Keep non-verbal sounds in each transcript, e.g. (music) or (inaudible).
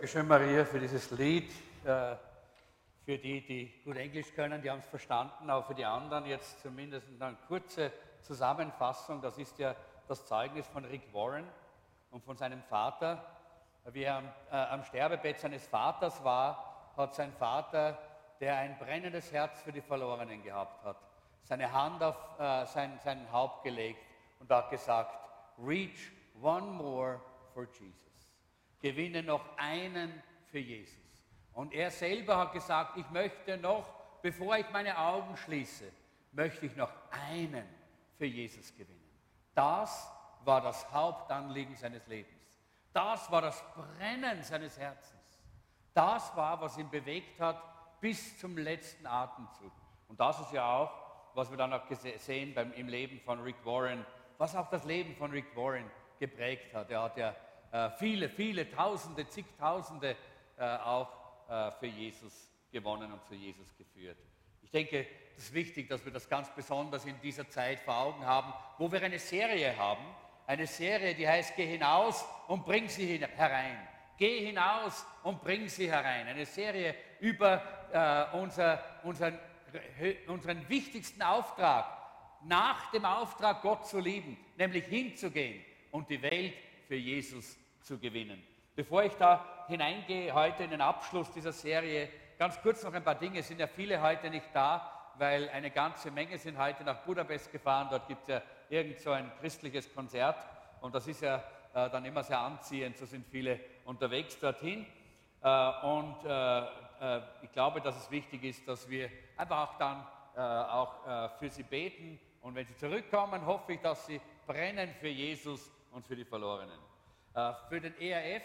Dankeschön, Maria, für dieses Lied. Äh, für die, die gut Englisch können, die haben es verstanden, aber für die anderen jetzt zumindest eine kurze Zusammenfassung. Das ist ja das Zeugnis von Rick Warren und von seinem Vater. Wie er äh, am, Sterbebett seines Vaters war, hat sein Vater, der ein brennendes Herz für die Verlorenen gehabt hat, seine Hand auf äh, sein, sein Haupt gelegt und hat gesagt, Reach one more for Jesus. Gewinne noch einen für Jesus. Und er selber hat gesagt, ich möchte noch, bevor ich meine Augen schließe, möchte ich noch einen für Jesus gewinnen. Das war das Hauptanliegen seines Lebens. Das war das Brennen seines Herzens. Das war, was ihn bewegt hat bis zum letzten Atemzug. Und das ist ja auch, was wir dann auch sehen beim, im Leben von Rick Warren, was auch das Leben von Rick Warren geprägt hat. Er hat ja äh, viele, viele Tausende, zigtausende äh, auch äh, für Jesus gewonnen und zu Jesus geführt. Ich denke, es ist wichtig, dass wir das ganz besonders in dieser Zeit vor Augen haben, wo wir eine Serie haben, eine Serie, die heißt Geh hinaus und bring sie herein. Geh hinaus und bring sie herein. Eine Serie über äh, unser, unseren, unseren wichtigsten Auftrag, nach dem Auftrag, Gott zu lieben, nämlich hinzugehen und die Welt für Jesus zu gewinnen. Bevor ich da hineingehe heute in den Abschluss dieser Serie, ganz kurz noch ein paar Dinge. Es sind ja viele heute nicht da, weil eine ganze Menge sind heute nach Budapest gefahren. Dort gibt es ja irgend so ein christliches Konzert und das ist ja äh, dann immer sehr anziehend. So sind viele unterwegs dorthin. Äh, und äh, äh ich glaube, dass es wichtig ist, dass wir einfach auch dann äh, auch äh, für sie beten. Und wenn sie zurückkommen, hoffe ich, dass sie brennen für Jesus und für die Verlorenen. für den ERF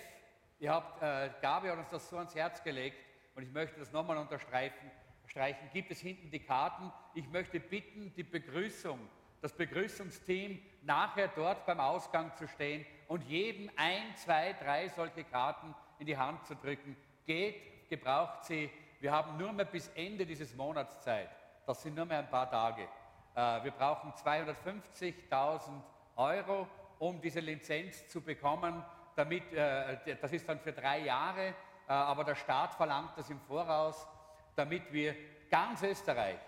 Ihr habt, äh, Gabi hat uns das so ans Herz gelegt und ich möchte das nochmal unterstreichen. Streichen. Gibt es hinten die Karten? Ich möchte bitten, die Begrüßung, das Begrüßungsteam nachher dort beim Ausgang zu stehen und jedem ein, zwei, drei solche Karten in die Hand zu drücken. Geht, gebraucht sie. Wir haben nur mehr bis Ende dieses Monats Zeit. Das sind nur mehr ein paar Tage. Äh, wir brauchen 250.000 Euro, um diese Lizenz zu bekommen damit, äh, das ist dann für drei Jahre, äh, aber der Staat verlangt das im Voraus, damit wir ganz Österreich,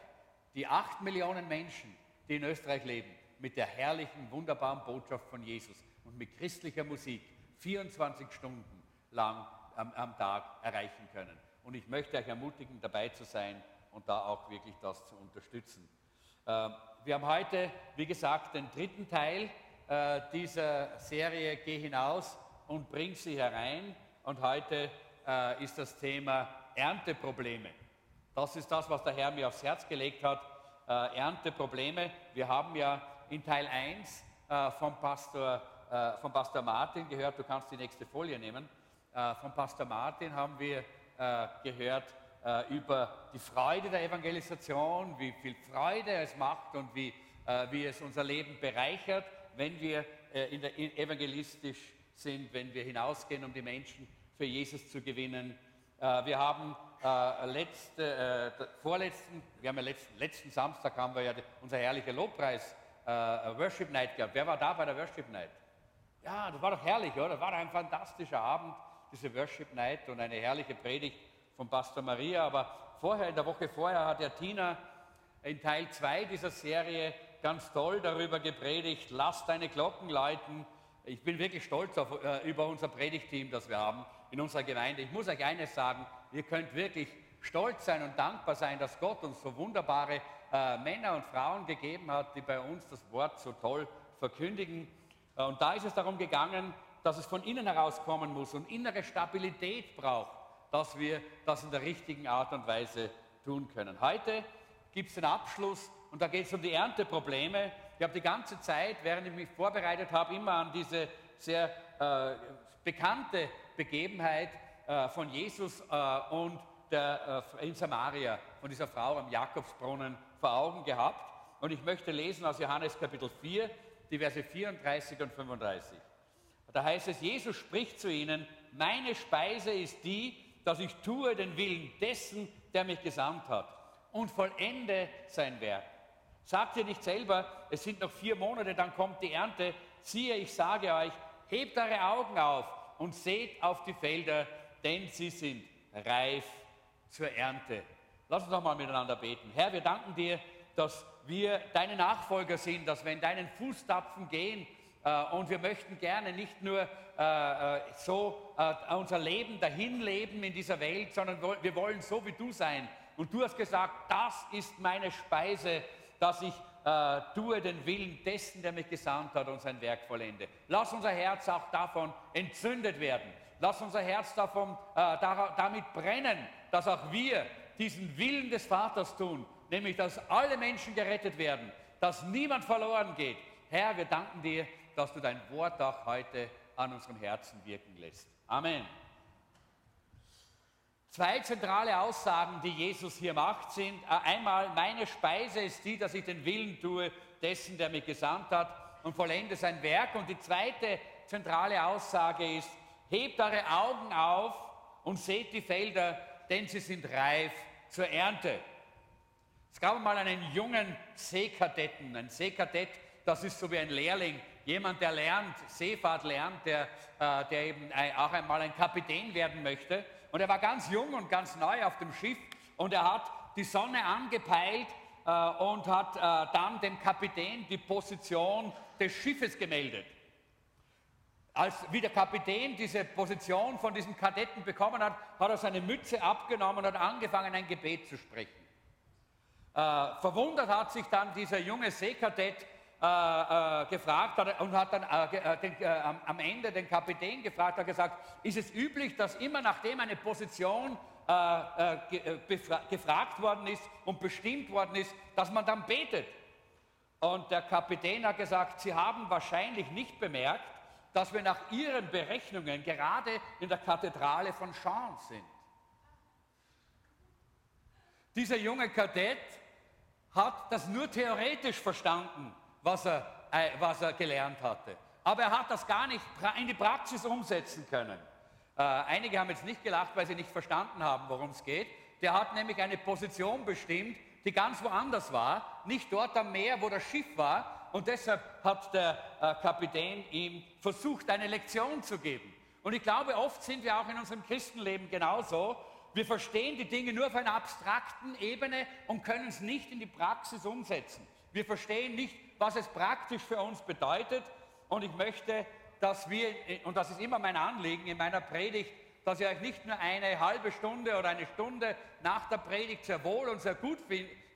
die acht Millionen Menschen, die in Österreich leben, mit der herrlichen, wunderbaren Botschaft von Jesus und mit christlicher Musik 24 Stunden lang am, am Tag erreichen können. Und ich möchte euch ermutigen, dabei zu sein und da auch wirklich das zu unterstützen. Äh, wir haben heute, wie gesagt, den dritten Teil äh, dieser Serie Geh hinaus und bring sie herein. Und heute äh, ist das Thema Ernteprobleme. Das ist das, was der Herr mir aufs Herz gelegt hat. Äh, Ernteprobleme. Wir haben ja in Teil 1 äh, vom, Pastor, äh, vom Pastor Martin gehört, du kannst die nächste Folie nehmen. Vom Pastor Martin haben wir gehört über die Freude der Evangelisation, wie viel Freude es macht und wie, wie es unser Leben bereichert, wenn wir in der evangelistisch sind, wenn wir hinausgehen, um die Menschen für Jesus zu gewinnen. Äh, wir haben äh, letzte, äh, vorletzten, wir haben ja letzten, letzten Samstag haben wir ja unser herrlicher Lobpreis Worship Night gehabt. Wer war da bei der Worship Night? Ja, das war doch herrlich, oder? Das war ein fantastischer Abend, diese Worship Night und eine herrliche Predigt von Pastor Maria. Aber vorher, in der Woche vorher, hat ja Tina in Teil 2 dieser Serie ganz toll darüber gepredigt, lass deine Glocken läuten, ich bin wirklich stolz auf, äh, über unser Predigteam, das wir haben in unserer Gemeinde. Ich muss euch eines sagen, ihr könnt wirklich stolz sein und dankbar sein, dass Gott uns so wunderbare äh, Männer und Frauen gegeben hat, die bei uns das Wort so toll verkündigen. Äh, und da ist es darum gegangen, dass es von innen herauskommen muss und innere Stabilität braucht, dass wir das in der richtigen Art und Weise tun können. Heute gibt es den Abschluss und da geht es um die Ernteprobleme. Ich habe die ganze Zeit, während ich mich vorbereitet habe, immer an diese sehr äh, bekannte Begebenheit äh, von Jesus äh, und der, äh, in Samaria, von dieser Frau am Jakobsbrunnen vor Augen gehabt. Und ich möchte lesen aus Johannes Kapitel 4, die Verse 34 und 35. Da heißt es, Jesus spricht zu ihnen, meine Speise ist die, dass ich tue den Willen dessen, der mich gesandt hat und vollende sein Werk. Sagt ihr nicht selber, es sind noch vier Monate, dann kommt die Ernte. Siehe, ich sage euch, hebt eure Augen auf und seht auf die Felder, denn sie sind reif zur Ernte. Lass uns noch mal miteinander beten. Herr, wir danken dir, dass wir deine Nachfolger sind, dass wir in deinen Fußtapfen gehen. Äh, und wir möchten gerne nicht nur äh, äh, so unser Leben dahin leben in dieser Welt, sondern wir wollen so wie du sein. Und du hast gesagt, das ist meine Speise, dass ich äh, tue den Willen dessen, der mich gesandt hat und sein Werk vollende. Lass unser Herz auch davon entzündet werden. Lass unser Herz davon, äh, damit brennen, dass auch wir diesen Willen des Vaters tun, nämlich dass alle Menschen gerettet werden, dass niemand verloren geht. Herr, wir danken dir, dass du dein Wort auch heute an unserem Herzen wirken lässt. Amen. Zwei zentrale Aussagen, die Jesus hier macht, sind äh, einmal, meine Speise ist die, dass ich den Willen tue dessen, der mich gesandt hat und vollende sein Werk. Und die zweite zentrale Aussage ist, hebt eure Augen auf und seht die Felder, denn sie sind reif zur Ernte. Es gab mal einen jungen Seekadetten. Ein Seekadett, das ist so wie ein Lehrling, jemand, der lernt, Seefahrt lernt, der, äh, der eben auch einmal ein Kapitän werden möchte. Und er war ganz jung und ganz neu auf dem Schiff und er hat die Sonne angepeilt äh, und hat äh, dann dem Kapitän die Position des Schiffes gemeldet. Als wie der Kapitän diese Position von diesem Kadetten bekommen hat, hat er seine Mütze abgenommen und hat angefangen, ein Gebet zu sprechen. Äh, verwundert hat sich dann dieser junge Seekadett äh, äh, gefragt hat, und hat dann äh, äh den, äh, am Ende den Kapitän gefragt, hat gesagt, ist es üblich, dass immer nachdem eine Position gefragt worden ist und bestimmt worden ist, dass man dann betet? Und der Kapitän hat gesagt, Sie haben wahrscheinlich nicht bemerkt, dass wir nach Ihren Berechnungen gerade in der Kathedrale von Champs sind. Dieser junge Kadett hat das nur theoretisch verstanden was er, äh, was er gelernt hatte. Aber er hat das gar nicht in die Praxis umsetzen können. Äh, einige haben jetzt nicht gelacht, weil sie nicht verstanden haben, worum es geht. Der hat nämlich eine Position bestimmt, die ganz woanders war, nicht dort am Meer, wo das Schiff war. Und deshalb hat der äh, Kapitän ihm versucht, eine Lektion zu geben. Und ich glaube, oft sind wir auch in unserem Christenleben genauso. Wir verstehen die Dinge nur auf einer abstrakten Ebene und können es nicht in die Praxis umsetzen. Wir verstehen nicht, was es praktisch für uns bedeutet. Und ich möchte, dass wir, und das ist immer mein Anliegen in meiner Predigt, dass ihr euch nicht nur eine halbe Stunde oder eine Stunde nach der Predigt sehr wohl und sehr gut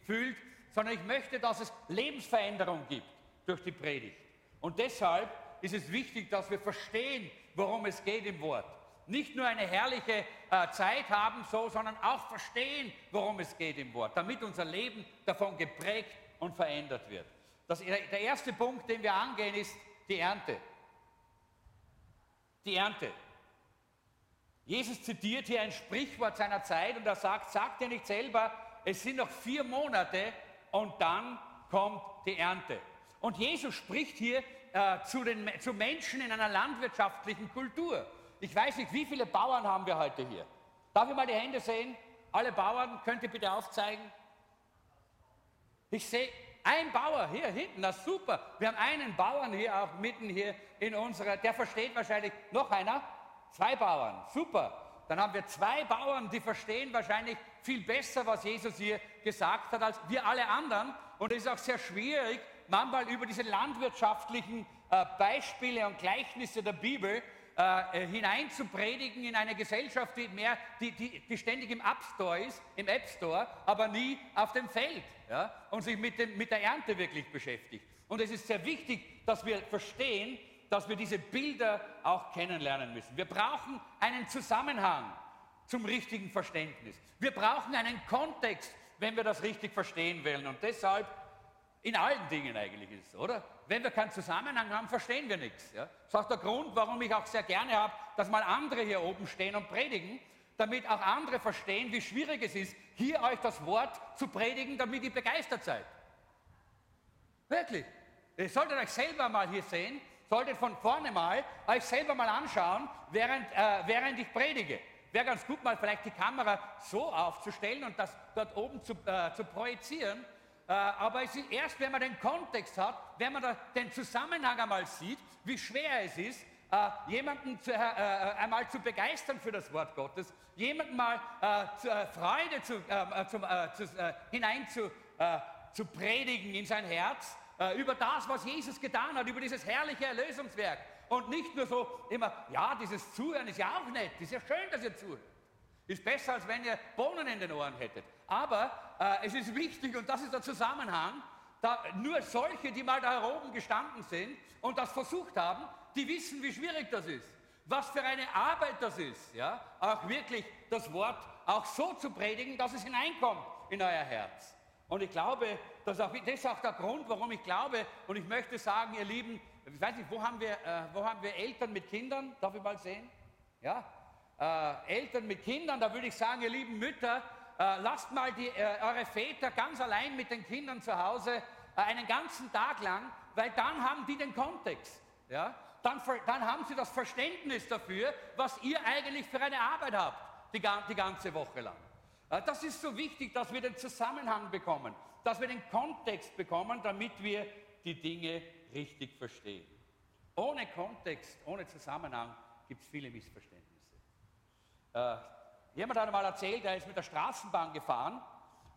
fühlt, sondern ich möchte, dass es Lebensveränderung gibt durch die Predigt. Und deshalb ist es wichtig, dass wir verstehen, worum es geht im Wort. Nicht nur eine herrliche äh, Zeit haben, so, sondern auch verstehen, worum es geht im Wort, damit unser Leben davon geprägt und verändert wird. Das, der erste Punkt, den wir angehen, ist die Ernte. Die Ernte. Jesus zitiert hier ein Sprichwort seiner Zeit und er sagt, sagt er nicht selber, es sind noch vier Monate und dann kommt die Ernte. Und Jesus spricht hier äh, zu, den, zu Menschen in einer landwirtschaftlichen Kultur. Ich weiß nicht, wie viele Bauern haben wir heute hier? Darf ich mal die Hände sehen? Alle Bauern, könnt ihr bitte aufzeigen? Ich sehe ein Bauer hier hinten, das ist super. Wir haben einen Bauern hier auch mitten hier in unserer, der versteht wahrscheinlich, noch einer? Zwei Bauern, super. Dann haben wir zwei Bauern, die verstehen wahrscheinlich viel besser, was Jesus hier gesagt hat, als wir alle anderen. Und es ist auch sehr schwierig, manchmal über diese landwirtschaftlichen äh, Beispiele und Gleichnisse der Bibel äh, hineinzupredigen in eine Gesellschaft, die, mehr, die, die, die ständig im App Store ist, im App Store, aber nie auf dem Feld ja, und sich mit, dem, mit der Ernte wirklich beschäftigt. Und es ist sehr wichtig, dass wir verstehen, dass wir diese Bilder auch kennenlernen müssen. Wir brauchen einen Zusammenhang zum richtigen Verständnis. Wir brauchen einen Kontext, wenn wir das richtig verstehen wollen. Und deshalb in allen Dingen eigentlich ist oder? Wenn wir keinen Zusammenhang haben, verstehen wir nichts. Ja? Das ist auch der Grund, warum ich auch sehr gerne habe, dass mal andere hier oben stehen und predigen, damit auch andere verstehen, wie schwierig es ist, hier euch das Wort zu predigen, damit ihr begeistert seid. Wirklich. Ihr solltet euch selber mal hier sehen, solltet von vorne mal euch selber mal anschauen, während, äh, während ich predige. Wäre ganz gut, mal vielleicht die Kamera so aufzustellen und das dort oben zu, äh, zu projizieren, aber es ist erst, wenn man den Kontext hat, wenn man den Zusammenhang einmal sieht, wie schwer es ist, äh, jemanden zu, äh, einmal zu begeistern für das Wort Gottes, jemanden mal Freude zu, zum, zu, hinein zu, zu predigen in sein Herz über das, was Jesus getan hat, über dieses herrliche Erlösungswerk. Und nicht nur so immer, ja, dieses Zuhören ist ja auch nett, ist ja schön, dass ihr zuhört. Ist besser, als wenn ihr Bohnen in den Ohren hättet. Aber äh, es ist wichtig, und das ist der Zusammenhang, da, nur solche, die mal da oben gestanden sind und das versucht haben, die wissen, wie schwierig das ist. Was für eine Arbeit das ist, ja, auch wirklich das Wort auch so zu predigen, dass es hineinkommt in euer Herz. Und ich glaube, dass auch, das ist auch der Grund, warum ich glaube, und ich möchte sagen, ihr Lieben, ich weiß nicht, wo haben wir, äh, wo haben wir Eltern mit Kindern? Darf ich mal sehen? Ja? Äh, Eltern mit Kindern, da würde ich sagen, ihr lieben Mütter, äh, lasst mal die, äh, eure Väter ganz allein mit den Kindern zu Hause äh, einen ganzen Tag lang, weil dann haben die den Kontext. Ja? Dann, dann haben sie das Verständnis dafür, was ihr eigentlich für eine Arbeit habt, die, die ganze Woche lang. Äh, das ist so wichtig, dass wir den Zusammenhang bekommen, dass wir den Kontext bekommen, damit wir die Dinge richtig verstehen. Ohne Kontext, ohne Zusammenhang gibt es viele Missverständnisse. Äh, jemand hat einmal erzählt, er ist mit der Straßenbahn gefahren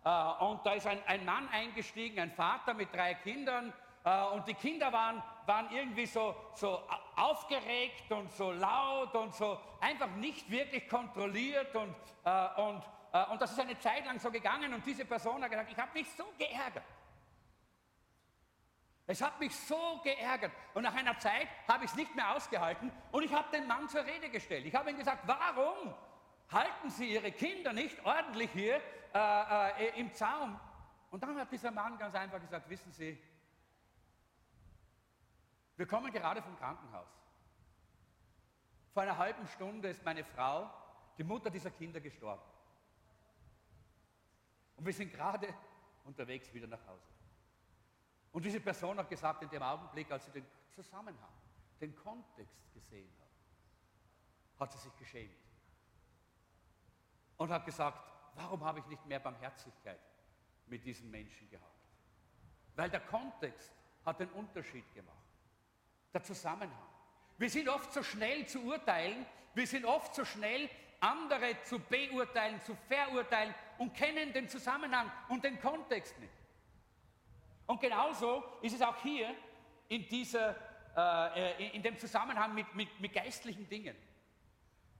äh, und da ist ein, ein, Mann eingestiegen, ein Vater mit drei Kindern äh, und die Kinder waren, waren irgendwie so, so aufgeregt und so laut und so einfach nicht wirklich kontrolliert und, äh, und, äh, und das ist eine Zeit lang so gegangen und diese Person hat gesagt, ich habe mich so geärgert. Es hat mich so geärgert. Und nach einer Zeit habe ich es nicht mehr ausgehalten und ich habe den Mann zur Rede gestellt. Ich habe ihm gesagt, warum halten Sie Ihre Kinder nicht ordentlich hier äh, äh, im Zaum? Und dann hat dieser Mann ganz einfach gesagt, wissen Sie, wir kommen gerade vom Krankenhaus. Vor einer halben Stunde ist meine Frau, die Mutter dieser Kinder, gestorben. Und wir sind gerade unterwegs wieder nach Hause. Und diese Person hat gesagt, in dem Augenblick, als sie den Zusammenhang, den Kontext gesehen hat, hat sie sich geschämt. Und hat gesagt, warum habe ich nicht mehr Barmherzigkeit mit diesen Menschen gehabt? Weil der Kontext hat den Unterschied gemacht. Der Zusammenhang. Wir sind oft so schnell zu urteilen, wir sind oft so schnell, andere zu beurteilen, zu verurteilen und kennen den Zusammenhang und den Kontext nicht. Und genauso ist es auch hier in, dieser, äh, in dem Zusammenhang mit, mit, mit geistlichen Dingen.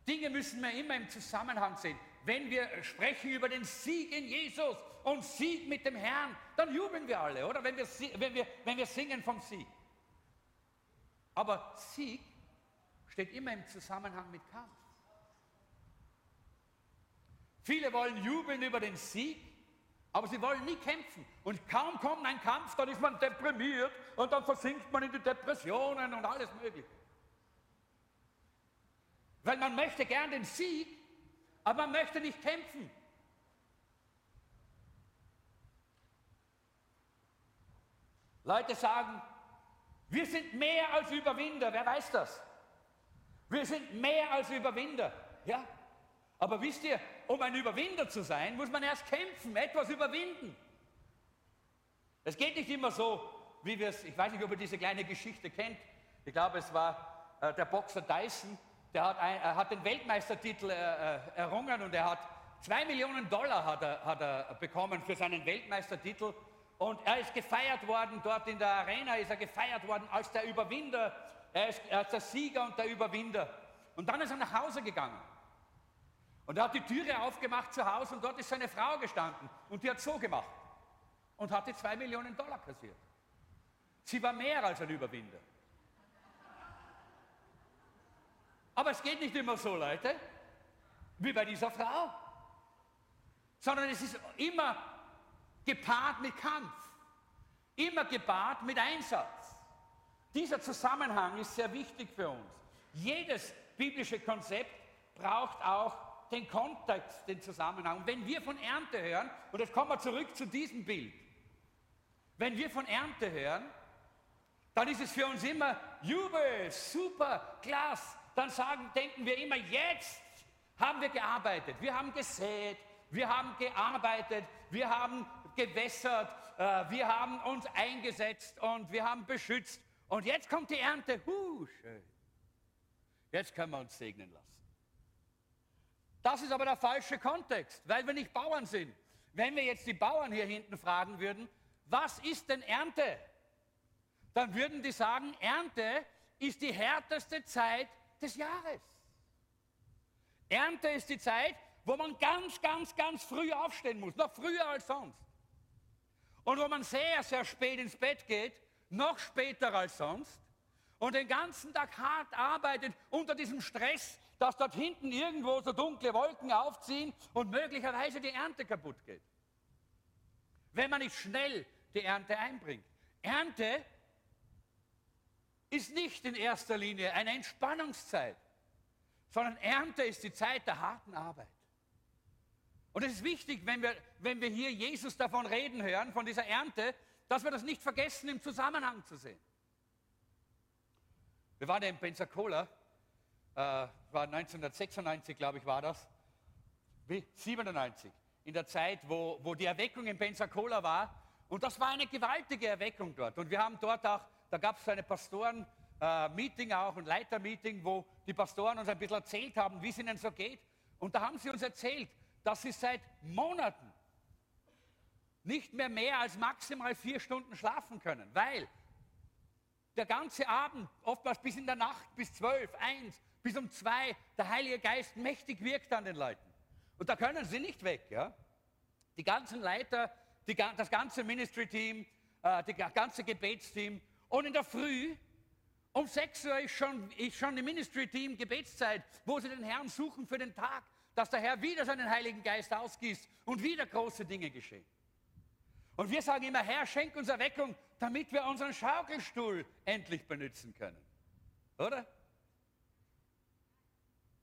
Dinge müssen wir immer im Zusammenhang sehen. Wenn wir sprechen über den Sieg in Jesus und Sieg mit dem Herrn, dann jubeln wir alle, oder? Wenn wir, wenn wir, wenn wir singen vom Sieg. Aber Sieg steht immer im Zusammenhang mit Kampf. Viele wollen jubeln über den Sieg, aber sie wollen nie kämpfen. Und kaum kommt ein Kampf, dann ist man deprimiert und dann versinkt man in die Depressionen und alles Mögliche. Weil man möchte gern den Sieg, aber man möchte nicht kämpfen. Leute sagen, wir sind mehr als Überwinder. Wer weiß das? Wir sind mehr als Überwinder. Ja, aber wisst ihr, um ein Überwinder zu sein, muss man erst kämpfen, etwas überwinden. Es geht nicht immer so, wie wir es, ich weiß nicht, ob ihr diese kleine Geschichte kennt. Ich glaube, es war äh, der Boxer Dyson, der hat, ein, er hat den Weltmeistertitel äh, äh, errungen und er hat zwei Millionen Dollar hat er, hat er bekommen für seinen Weltmeistertitel. Und er ist gefeiert worden, dort in der Arena ist er gefeiert worden als der Überwinder. Er ist als der Sieger und der Überwinder. Und dann ist er nach Hause gegangen. Und er hat die Türe aufgemacht zu Hause und dort ist seine Frau gestanden und die hat so gemacht und hatte zwei Millionen Dollar kassiert. Sie war mehr als ein Überwinder. Aber es geht nicht immer so, Leute, wie bei dieser Frau, sondern es ist immer gepaart mit Kampf, immer gepaart mit Einsatz. Dieser Zusammenhang ist sehr wichtig für uns. Jedes biblische Konzept braucht auch den Kontext, den Zusammenhang. Und wenn wir von Ernte hören, und jetzt kommen wir zurück zu diesem Bild, wenn wir von Ernte hören, dann ist es für uns immer Jubel, super, klasse. Dann sagen, denken wir immer, jetzt haben wir gearbeitet, wir haben gesät, wir haben gearbeitet, wir haben gewässert, äh, wir haben uns eingesetzt und wir haben beschützt. Und jetzt kommt die Ernte. Huh, schön. Jetzt können wir uns segnen lassen. Das ist aber der falsche Kontext, weil wir nicht Bauern sind. Wenn wir jetzt die Bauern hier hinten fragen würden, was ist denn Ernte? Dann würden die sagen, Ernte ist die härteste Zeit des Jahres. Ernte ist die Zeit, wo man ganz, ganz, ganz früh aufstehen muss, noch früher als sonst. und wo man sehr, sehr spät ins Bett geht, noch später als sonst, und den ganzen Tag hart arbeitet unter diesem Stress, dass dort hinten irgendwo so dunkle Wolken aufziehen und möglicherweise die Ernte kaputt geht. Wenn man nicht schnell die Ernte einbringt. Ernte ist nicht in erster Linie eine Entspannungszeit, sondern Ernte ist die Zeit der harten Arbeit. Und es ist wichtig, wenn wir, wenn wir hier Jesus davon reden hören, von dieser Ernte, dass wir das nicht vergessen, im Zusammenhang zu sehen. Wir waren in Pensacola, äh, war 1996, glaube ich, war das. Wie? 97, in der Zeit, wo, wo die Erweckung in Pensacola war. Und das war eine gewaltige Erweckung dort. Und wir haben dort auch, da gab es eine Pastoren-Meeting äh, auch, ein Leiter-Meeting, wo die Pastoren uns ein bisschen erzählt haben, wie es ihnen so geht. Und da haben sie uns erzählt, dass sie seit Monaten nicht mehr mehr als maximal vier Stunden schlafen können, weil der ganze Abend, oftmals bis in der Nacht, bis zwölf, eins, bis um zwei, der Heilige Geist mächtig wirkt an den Leuten. Und da können sie nicht weg. Ja? Die ganzen Leiter, die, das ganze Ministry-Team, äh, das ganze Gebetsteam. Und in der Früh, um 6 Uhr ist schon, ist schon im Ministry-Team Gebetszeit, wo sie den Herrn suchen für den Tag, dass der Herr wieder seinen Heiligen Geist ausgießt und wieder große Dinge geschehen. Und wir sagen immer, Herr, schenk uns Erweckung, damit wir unseren Schaukelstuhl endlich benutzen können. Oder?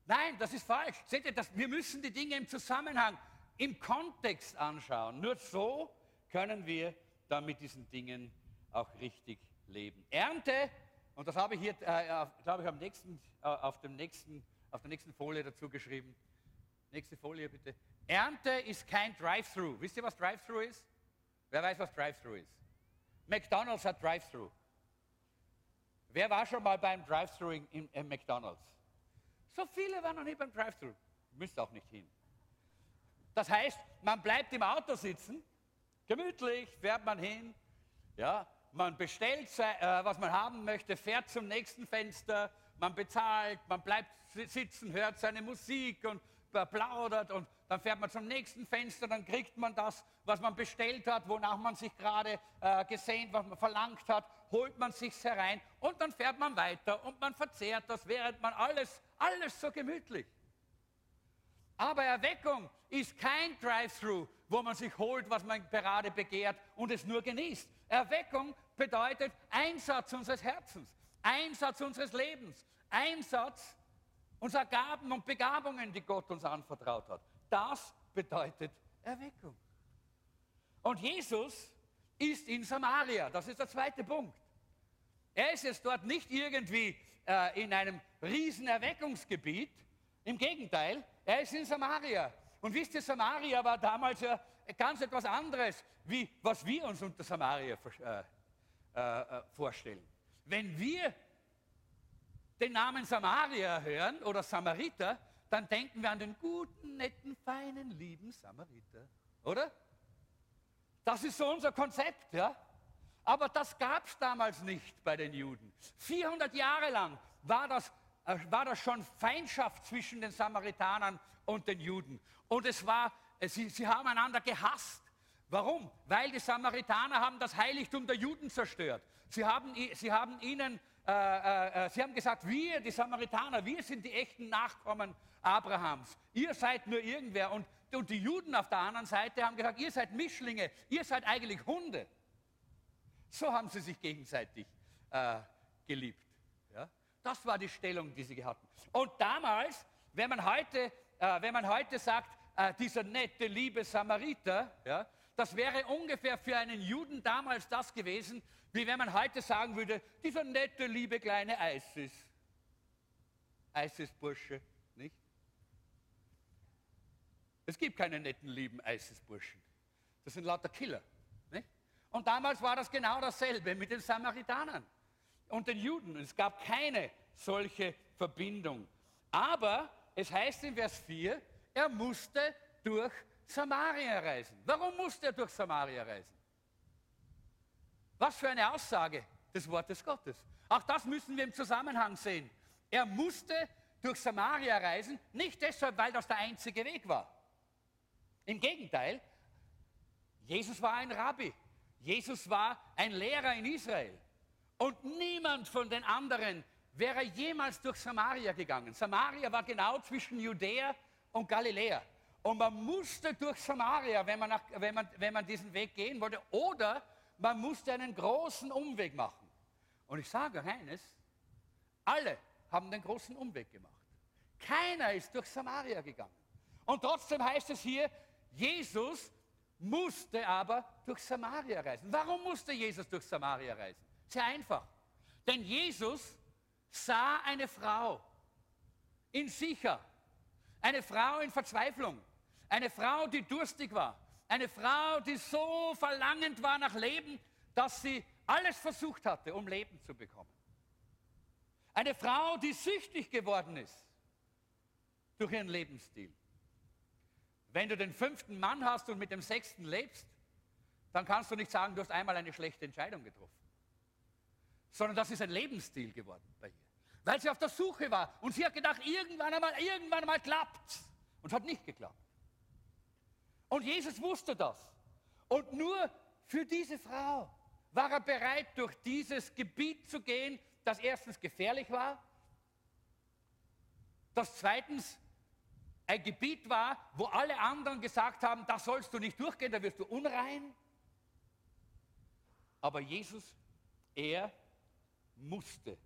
Nein, das ist falsch. Seht ihr, das, wir müssen die Dinge im Zusammenhang, im Kontext anschauen. Nur so können wir dann mit diesen Dingen auch richtig leben. Ernte, und das habe ich hier, äh, glaube ich, am nächsten, äh, auf, dem nächsten, auf der nächsten Folie dazu geschrieben. Nächste Folie bitte. Ernte ist kein Drive-Thru. Wisst ihr, was Drive-Thru ist? Wer weiß, was Drive-Thru ist? McDonald's hat Drive-Thru. Wer war schon mal beim Drive-Thru in, in, McDonald's? So viele waren noch nie beim Drive-Thru. Müsst auch nicht hin. Das heißt, man bleibt im Auto sitzen, gemütlich, fährt man hin, ja, man bestellt, äh, was man haben möchte, fährt zum nächsten Fenster, man bezahlt, man bleibt sitzen, hört seine Musik und plaudert und dann fährt man zum nächsten Fenster, dann kriegt man das, was man bestellt hat, wonach man sich gerade äh, gesehnt, was man verlangt hat, holt man sich's herein und dann fährt man weiter und man verzehrt das, während man alles, alles so gemütlich. Aber Erweckung ist kein Drive-Thru, wo man sich holt, was man gerade begehrt und es nur genießt. Erweckung bedeutet Einsatz unseres Herzens, Einsatz unseres Lebens, Einsatz unserer Gaben und Begabungen, die Gott uns anvertraut hat. Das bedeutet Erweckung. Und Jesus ist in Samaria. Das ist der zweite Punkt. Er ist jetzt dort nicht irgendwie äh, in einem riesen Erweckungsgebiet. Im Gegenteil, er ist in Samaria. Und wisst ihr, Samaria war damals ja ganz etwas anderes, wie was wir uns unter Samaria äh, äh, äh, vorstellen. Wenn wir den Namen Samaria hören oder Samariter, dann denken wir an den guten, netten, feinen, lieben Samariter. Oder? Das ist so unser Konzept, ja? Aber das gab es damals nicht bei den Juden. 400 Jahre lang war das, äh, war das schon Feindschaft zwischen den Samaritanern und den Juden. Und es war, äh, sie, sie haben einander gehasst. Warum? Weil die Samaritaner haben das Heiligtum der Juden zerstört. Sie haben, sie haben ihnen äh, äh, äh, sie haben gesagt, wir, die Samaritaner, wir sind die echten Nachkommen Abrahams. Ihr seid nur irgendwer. Und, und die Juden auf der anderen Seite haben gesagt, ihr seid Mischlinge, ihr seid eigentlich Hunde. So haben sie sich gegenseitig äh, geliebt. Ja? Das war die Stellung, die sie hatten. Und damals, wenn man heute, äh, wenn man heute sagt, äh, dieser nette, liebe Samariter, ja, das wäre ungefähr für einen Juden damals das gewesen, wie wenn man heute sagen würde, dieser nette, liebe kleine Eisis. Eisesbursche, nicht? Es gibt keine netten, lieben Eisesburschen. Das sind lauter Killer. Nicht? Und damals war das genau dasselbe mit den Samaritanern und den Juden. Es gab keine solche Verbindung. Aber es heißt in Vers 4, er musste durch Samaria reisen. Warum musste er durch Samaria reisen? Was für eine Aussage des Wortes Gottes. Auch das müssen wir im Zusammenhang sehen. Er musste durch Samaria reisen, nicht deshalb, weil das der einzige Weg war. Im Gegenteil, Jesus war ein Rabbi. Jesus war ein Lehrer in Israel. Und niemand von den anderen wäre jemals durch Samaria gegangen. Samaria war genau zwischen Judäa und Galiläa. Und man musste durch Samaria, wenn man, nach, wenn, man, wenn man diesen Weg gehen wollte, oder man musste einen großen Umweg machen. Und ich sage eines, alle haben den großen Umweg gemacht. Keiner ist durch Samaria gegangen. Und trotzdem heißt es hier, Jesus musste aber durch Samaria reisen. Warum musste Jesus durch Samaria reisen? Sehr einfach. Denn Jesus sah eine Frau in Sicher, eine Frau in Verzweiflung, eine Frau, die durstig war, eine Frau, die so verlangend war nach Leben, dass sie alles versucht hatte, um Leben zu bekommen. Eine Frau, die süchtig geworden ist durch ihren Lebensstil. Wenn du den fünften Mann hast und mit dem sechsten lebst, dann kannst du nicht sagen, du hast einmal eine schlechte Entscheidung getroffen. Sondern das ist ein Lebensstil geworden bei ihr. Weil sie auf der Suche war und sie hat gedacht, irgendwann einmal, irgendwann einmal klappt Und es hat nicht geklappt. Und Jesus wusste das. Und nur für diese Frau war er bereit, durch dieses Gebiet zu gehen, das erstens gefährlich war, das zweitens ein Gebiet war, wo alle anderen gesagt haben, da sollst du nicht durchgehen, da wirst du unrein. Aber Jesus, er musste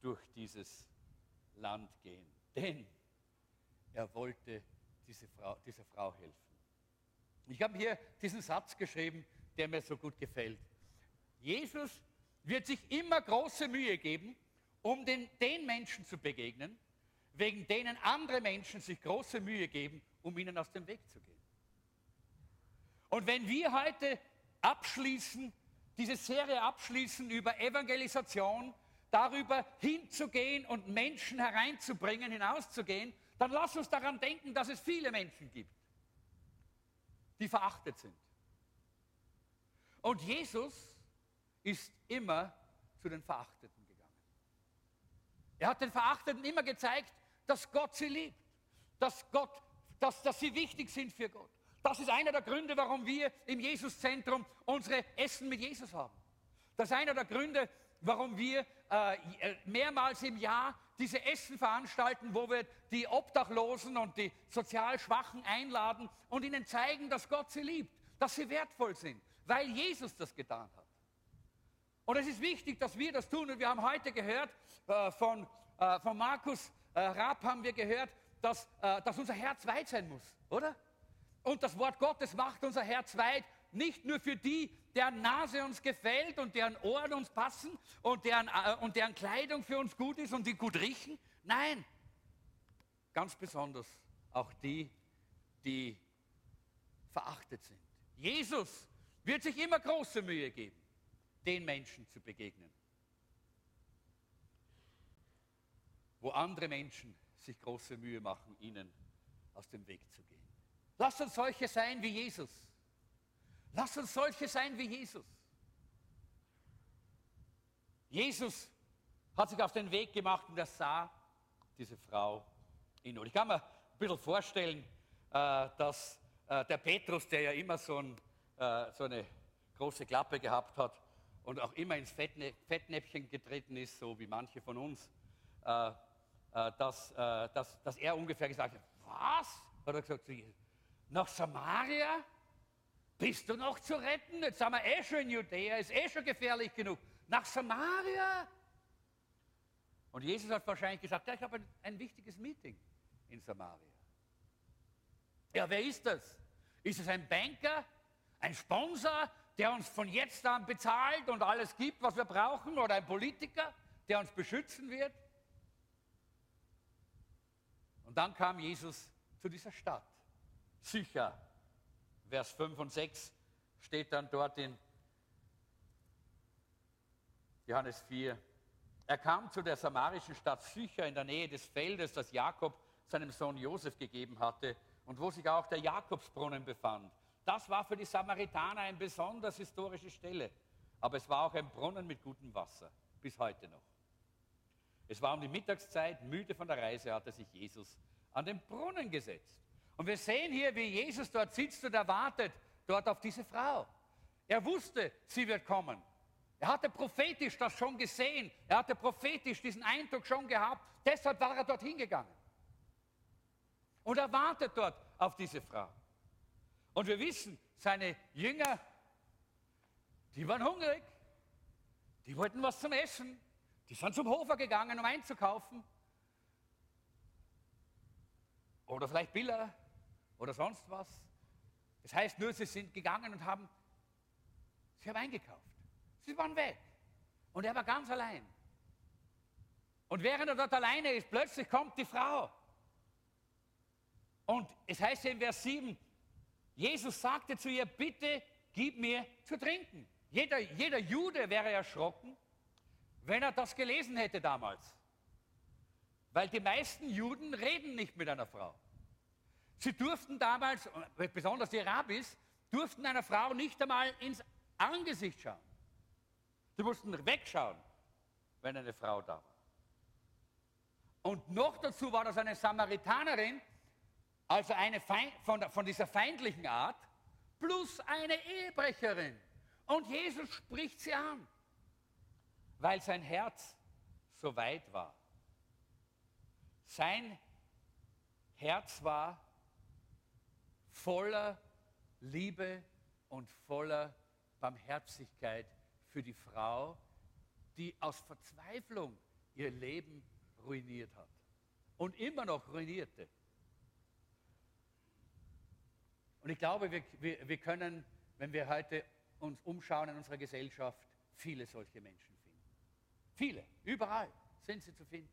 durch dieses Land gehen, denn er wollte diese Frau, dieser Frau helfen. Ich habe hier diesen Satz geschrieben, der mir so gut gefällt. Jesus wird sich immer große Mühe geben, um den, den Menschen zu begegnen, wegen denen andere Menschen sich große Mühe geben, um ihnen aus dem Weg zu gehen. Und wenn wir heute abschließen, diese Serie abschließen über Evangelisation, darüber hinzugehen und Menschen hereinzubringen, hinauszugehen, dann lass uns daran denken, dass es viele Menschen gibt, die verachtet sind. Und Jesus ist immer zu den Verachteten gegangen. Er hat den Verachteten immer gezeigt, dass Gott sie liebt, dass, Gott, dass, dass sie wichtig sind für Gott. Das ist einer der Gründe, warum wir im Jesuszentrum unsere Essen mit Jesus haben. Das ist einer der Gründe, warum wir äh, äh, mehrmals im Jahr diese Essen veranstalten, wo wir die Obdachlosen und die sozial Schwachen einladen und ihnen zeigen, dass Gott sie liebt, dass sie wertvoll sind, weil Jesus das getan hat. Und es ist wichtig, dass wir das tun. Und wir haben heute gehört äh, von, äh, von Markus äh, Raab, haben wir gehört, dass, äh, dass unser Herz weit sein muss, oder? Und das Wort Gottes macht unser Herz weit, nicht nur für die, deren Nase uns gefällt und deren Ohren uns passen und deren, äh, und deren Kleidung für uns gut ist und die gut riechen. Nein, ganz besonders auch die, die verachtet sind. Jesus wird sich immer große Mühe geben den Menschen zu begegnen, wo andere Menschen sich große Mühe machen, ihnen aus dem Weg zu gehen. Lass uns solche sein wie Jesus. Lass uns solche sein wie Jesus. Jesus hat sich auf den Weg gemacht und er sah diese Frau in Not. Ich kann mir ein bisschen vorstellen, äh, dass äh, der Petrus, der ja immer so, ein, äh, so eine große Klappe gehabt hat, und auch immer ins Fettnäpfchen getreten ist, so wie manche von uns, dass, äh, dass, dass er ungefähr gesagt hat, was? Hat er gesagt zu Jesus, nach Samaria? Bist du noch zu retten? Jetzt sind wir eh schon in Judäa, ist eh schon gefährlich genug. Nach Samaria? Und Jesus hat wahrscheinlich gesagt, ja, ich habe ein, ein wichtiges Meeting in Samaria. Ja, wer ist das? Ist es ein Banker, ein Sponsor, der uns von jetzt an bezahlt und alles gibt, was wir brauchen, oder ein Politiker, der uns beschützen wird. Und dann kam Jesus zu dieser Stadt. Sicher, Vers 5 und 6 steht dann dort in Johannes 4. Er kam zu der samarischen Stadt Sycher in der Nähe des Feldes, das Jakob seinem Sohn Josef gegeben hatte und wo sich auch der Jakobsbrunnen befand. Das war für die Samaritaner eine besonders historische Stelle. Aber es war auch ein Brunnen mit gutem Wasser, bis heute noch. Es war um die Mittagszeit, müde von der Reise, hatte sich Jesus an den Brunnen gesetzt. Und wir sehen hier, wie Jesus dort sitzt und er wartet dort auf diese Frau. Er wusste, sie wird kommen. Er hatte prophetisch das schon gesehen. Er hatte prophetisch diesen Eindruck schon gehabt. Deshalb war er dorthin gegangen. Und er wartet dort auf diese Frau. Und wir wissen, seine Jünger, die waren hungrig. Die wollten was zum Essen. Die sind zum Hofer gegangen, um einzukaufen. Oder vielleicht Biller oder sonst was. Das heißt nur, sie sind gegangen und haben, sie haben eingekauft. Sie waren weg. Und er war ganz allein. Und während er dort alleine ist, plötzlich kommt die Frau. Und es heißt in Vers 7, Jesus sagte zu ihr, bitte gib mir zu trinken. Jeder, jeder Jude wäre erschrocken, wenn er das gelesen hätte damals. Weil die meisten Juden reden nicht mit einer Frau. Sie durften damals, besonders die Rabbis, durften einer Frau nicht einmal ins Angesicht schauen. Sie mussten wegschauen, wenn eine Frau da war. Und noch dazu war das eine Samaritanerin, also eine Feind, von, von dieser feindlichen Art, plus eine Ehebrecherin. Und Jesus spricht sie an, weil sein Herz so weit war. Sein Herz war voller Liebe und voller Barmherzigkeit für die Frau, die aus Verzweiflung ihr Leben ruiniert hat und immer noch ruinierte. Und ich glaube, wir, wir, wir können, wenn wir heute uns umschauen in unserer Gesellschaft, viele solche Menschen. Viele, überall sind sie zu finden.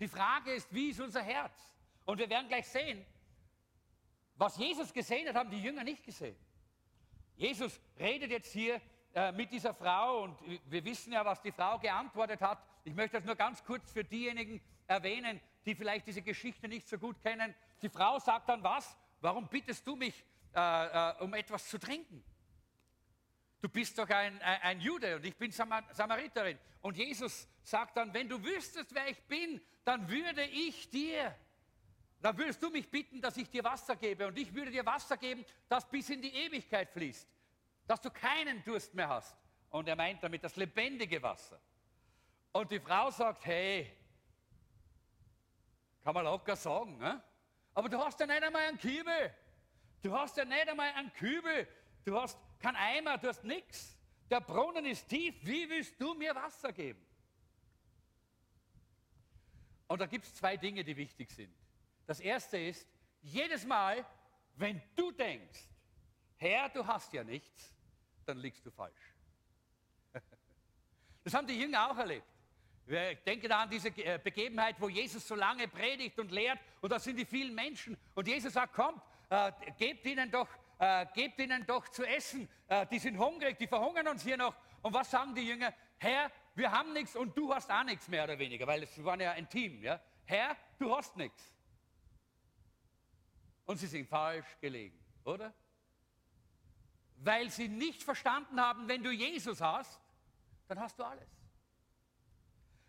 Die Frage ist, wie ist unser Herz? Und wir werden gleich sehen, was Jesus gesehen hat, haben die Jünger nicht gesehen. Jesus redet jetzt hier äh, mit dieser Frau und wir wissen ja, was die Frau geantwortet hat. Ich möchte das nur ganz kurz für diejenigen erwähnen, die vielleicht diese Geschichte nicht so gut kennen. Die Frau sagt dann was? Warum bittest du mich äh, äh, um etwas zu trinken? Du bist doch ein, ein, Jude und ich bin Samar Samariterin. Und Jesus sagt dann, wenn du wüsstest, wer ich bin, dann würde ich dir, dann würdest du mich bitten, dass ich dir Wasser gebe. Und ich würde dir Wasser geben, das bis in die Ewigkeit fließt. Dass du keinen Durst mehr hast. Und er meint damit das lebendige Wasser. Und die Frau sagt, hey, kann man locker sagen, ne? Aber du hast ja nicht einmal einen Kübel. Du hast ja nicht einmal einen Kübel. Du hast keinen Eimer, du hast nichts. Der Brunnen ist tief. Wie willst du mir Wasser geben? Und da gibt es zwei Dinge, die wichtig sind. Das erste ist, jedes Mal, wenn du denkst, Herr, du hast ja nichts, dann liegst du falsch. (laughs) Das haben die Jünger auch erlebt. Ich denke da an diese äh, Begebenheit, wo Jesus so lange predigt und lehrt und da sind die vielen Menschen und Jesus sagt, kommt, äh, gebt, ihnen doch, äh, gebt ihnen doch zu essen, äh, die sind hungrig, die verhungern uns hier noch. Und was sagen die Jünger? Herr, wir haben nichts und du hast auch nichts mehr oder weniger, weil es waren ja ein Team. Ja? Herr, du hast nichts. Und sie sind falsch gelegen, oder? Weil sie nicht verstanden haben, wenn du Jesus hast, dann hast du alles.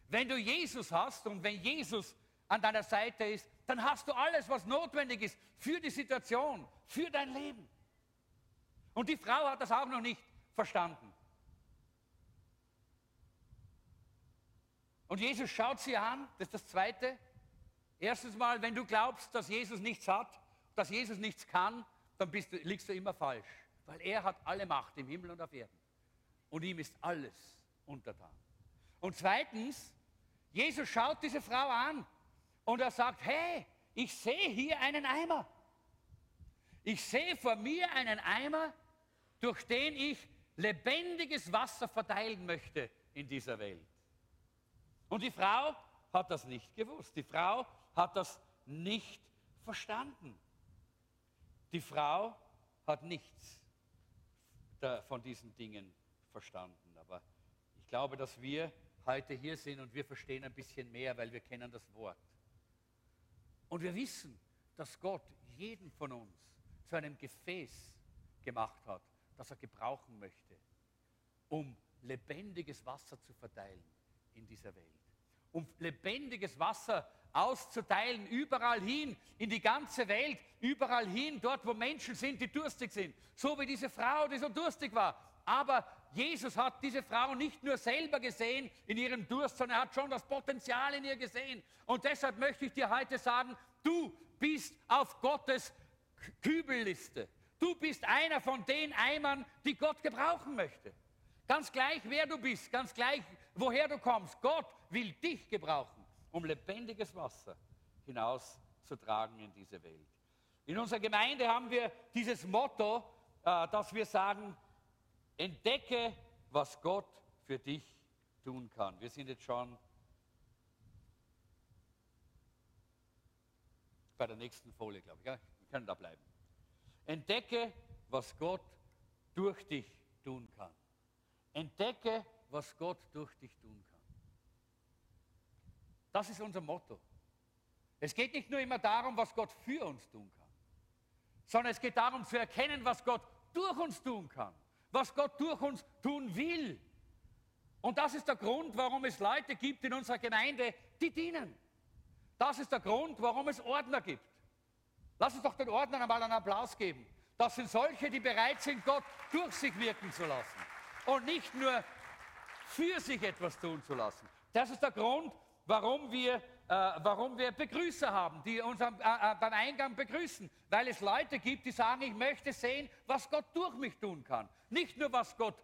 Wenn du Jesus hast und wenn Jesus an deiner Seite ist, dann hast du alles, was notwendig ist für die Situation, für dein Leben. Und die Frau hat das auch noch nicht verstanden. Und Jesus schaut sie an, das ist das Zweite. Erstens mal, wenn du glaubst, dass Jesus nichts hat, dass Jesus nichts kann, dann du, liegst du immer falsch. Weil er hat alle Macht im Himmel und auf Erden. Und ihm ist alles untertan. Und zweitens, Jesus schaut diese Frau an und er sagt, hey, ich sehe hier einen Eimer. Ich sehe vor mir einen Eimer, durch den ich lebendiges Wasser verteilen möchte in dieser Welt. Und die Frau hat das nicht gewusst. Die Frau hat das nicht verstanden. Die Frau hat nichts von diesen Dingen verstanden. Aber ich glaube, dass wir heute hier sind und wir verstehen ein bisschen mehr, weil wir kennen das Wort. Und wir wissen, dass Gott jeden von uns zu einem Gefäß gemacht hat, das er gebrauchen möchte, um lebendiges Wasser zu verteilen in dieser Welt. um lebendiges Wasser auszuteilen, überall hin, in die ganze Welt, überall hin, dort, wo Menschen sind, die durstig sind. So wie diese Frau, die so durstig war. Aber Jesus hat diese Frau nicht nur selber gesehen in ihrem Durst, sondern er hat schon das Potenzial in ihr gesehen. Und deshalb möchte ich dir heute sagen, du bist auf Gottes Kübelliste. Du bist einer von den Eimern, die Gott gebrauchen möchte. Ganz gleich, wer du bist, ganz gleich, woher du kommst. Gott will dich gebrauchen um lebendiges Wasser hinauszutragen in diese Welt. In unserer Gemeinde haben wir dieses Motto, äh, dass wir sagen, entdecke, was Gott für dich tun kann. Wir sind jetzt schon bei der nächsten Folie, glaube ich. Wir können da bleiben. Entdecke, was Gott durch dich tun kann. Entdecke, was Gott durch dich tun kann. Das ist unser Motto. Es geht nicht nur immer darum, was Gott für uns tun kann, sondern es geht darum zu erkennen, was Gott durch uns tun kann, was Gott durch uns tun will. Und das ist der Grund, warum es Leute gibt in unserer Gemeinde, die dienen. Das ist der Grund, warum es Ordner gibt. Lass uns doch den Ordnern einmal einen Applaus geben. Das sind solche, die bereit sind, Gott durch sich wirken zu lassen und nicht nur für sich etwas tun zu lassen. Das ist der Grund, warum wir, äh, warum wir Begrüßer haben, die uns am, äh, äh, beim Eingang begrüßen. Weil es Leute gibt, die sagen, ich möchte sehen, was Gott durch mich tun kann. Nicht nur, was Gott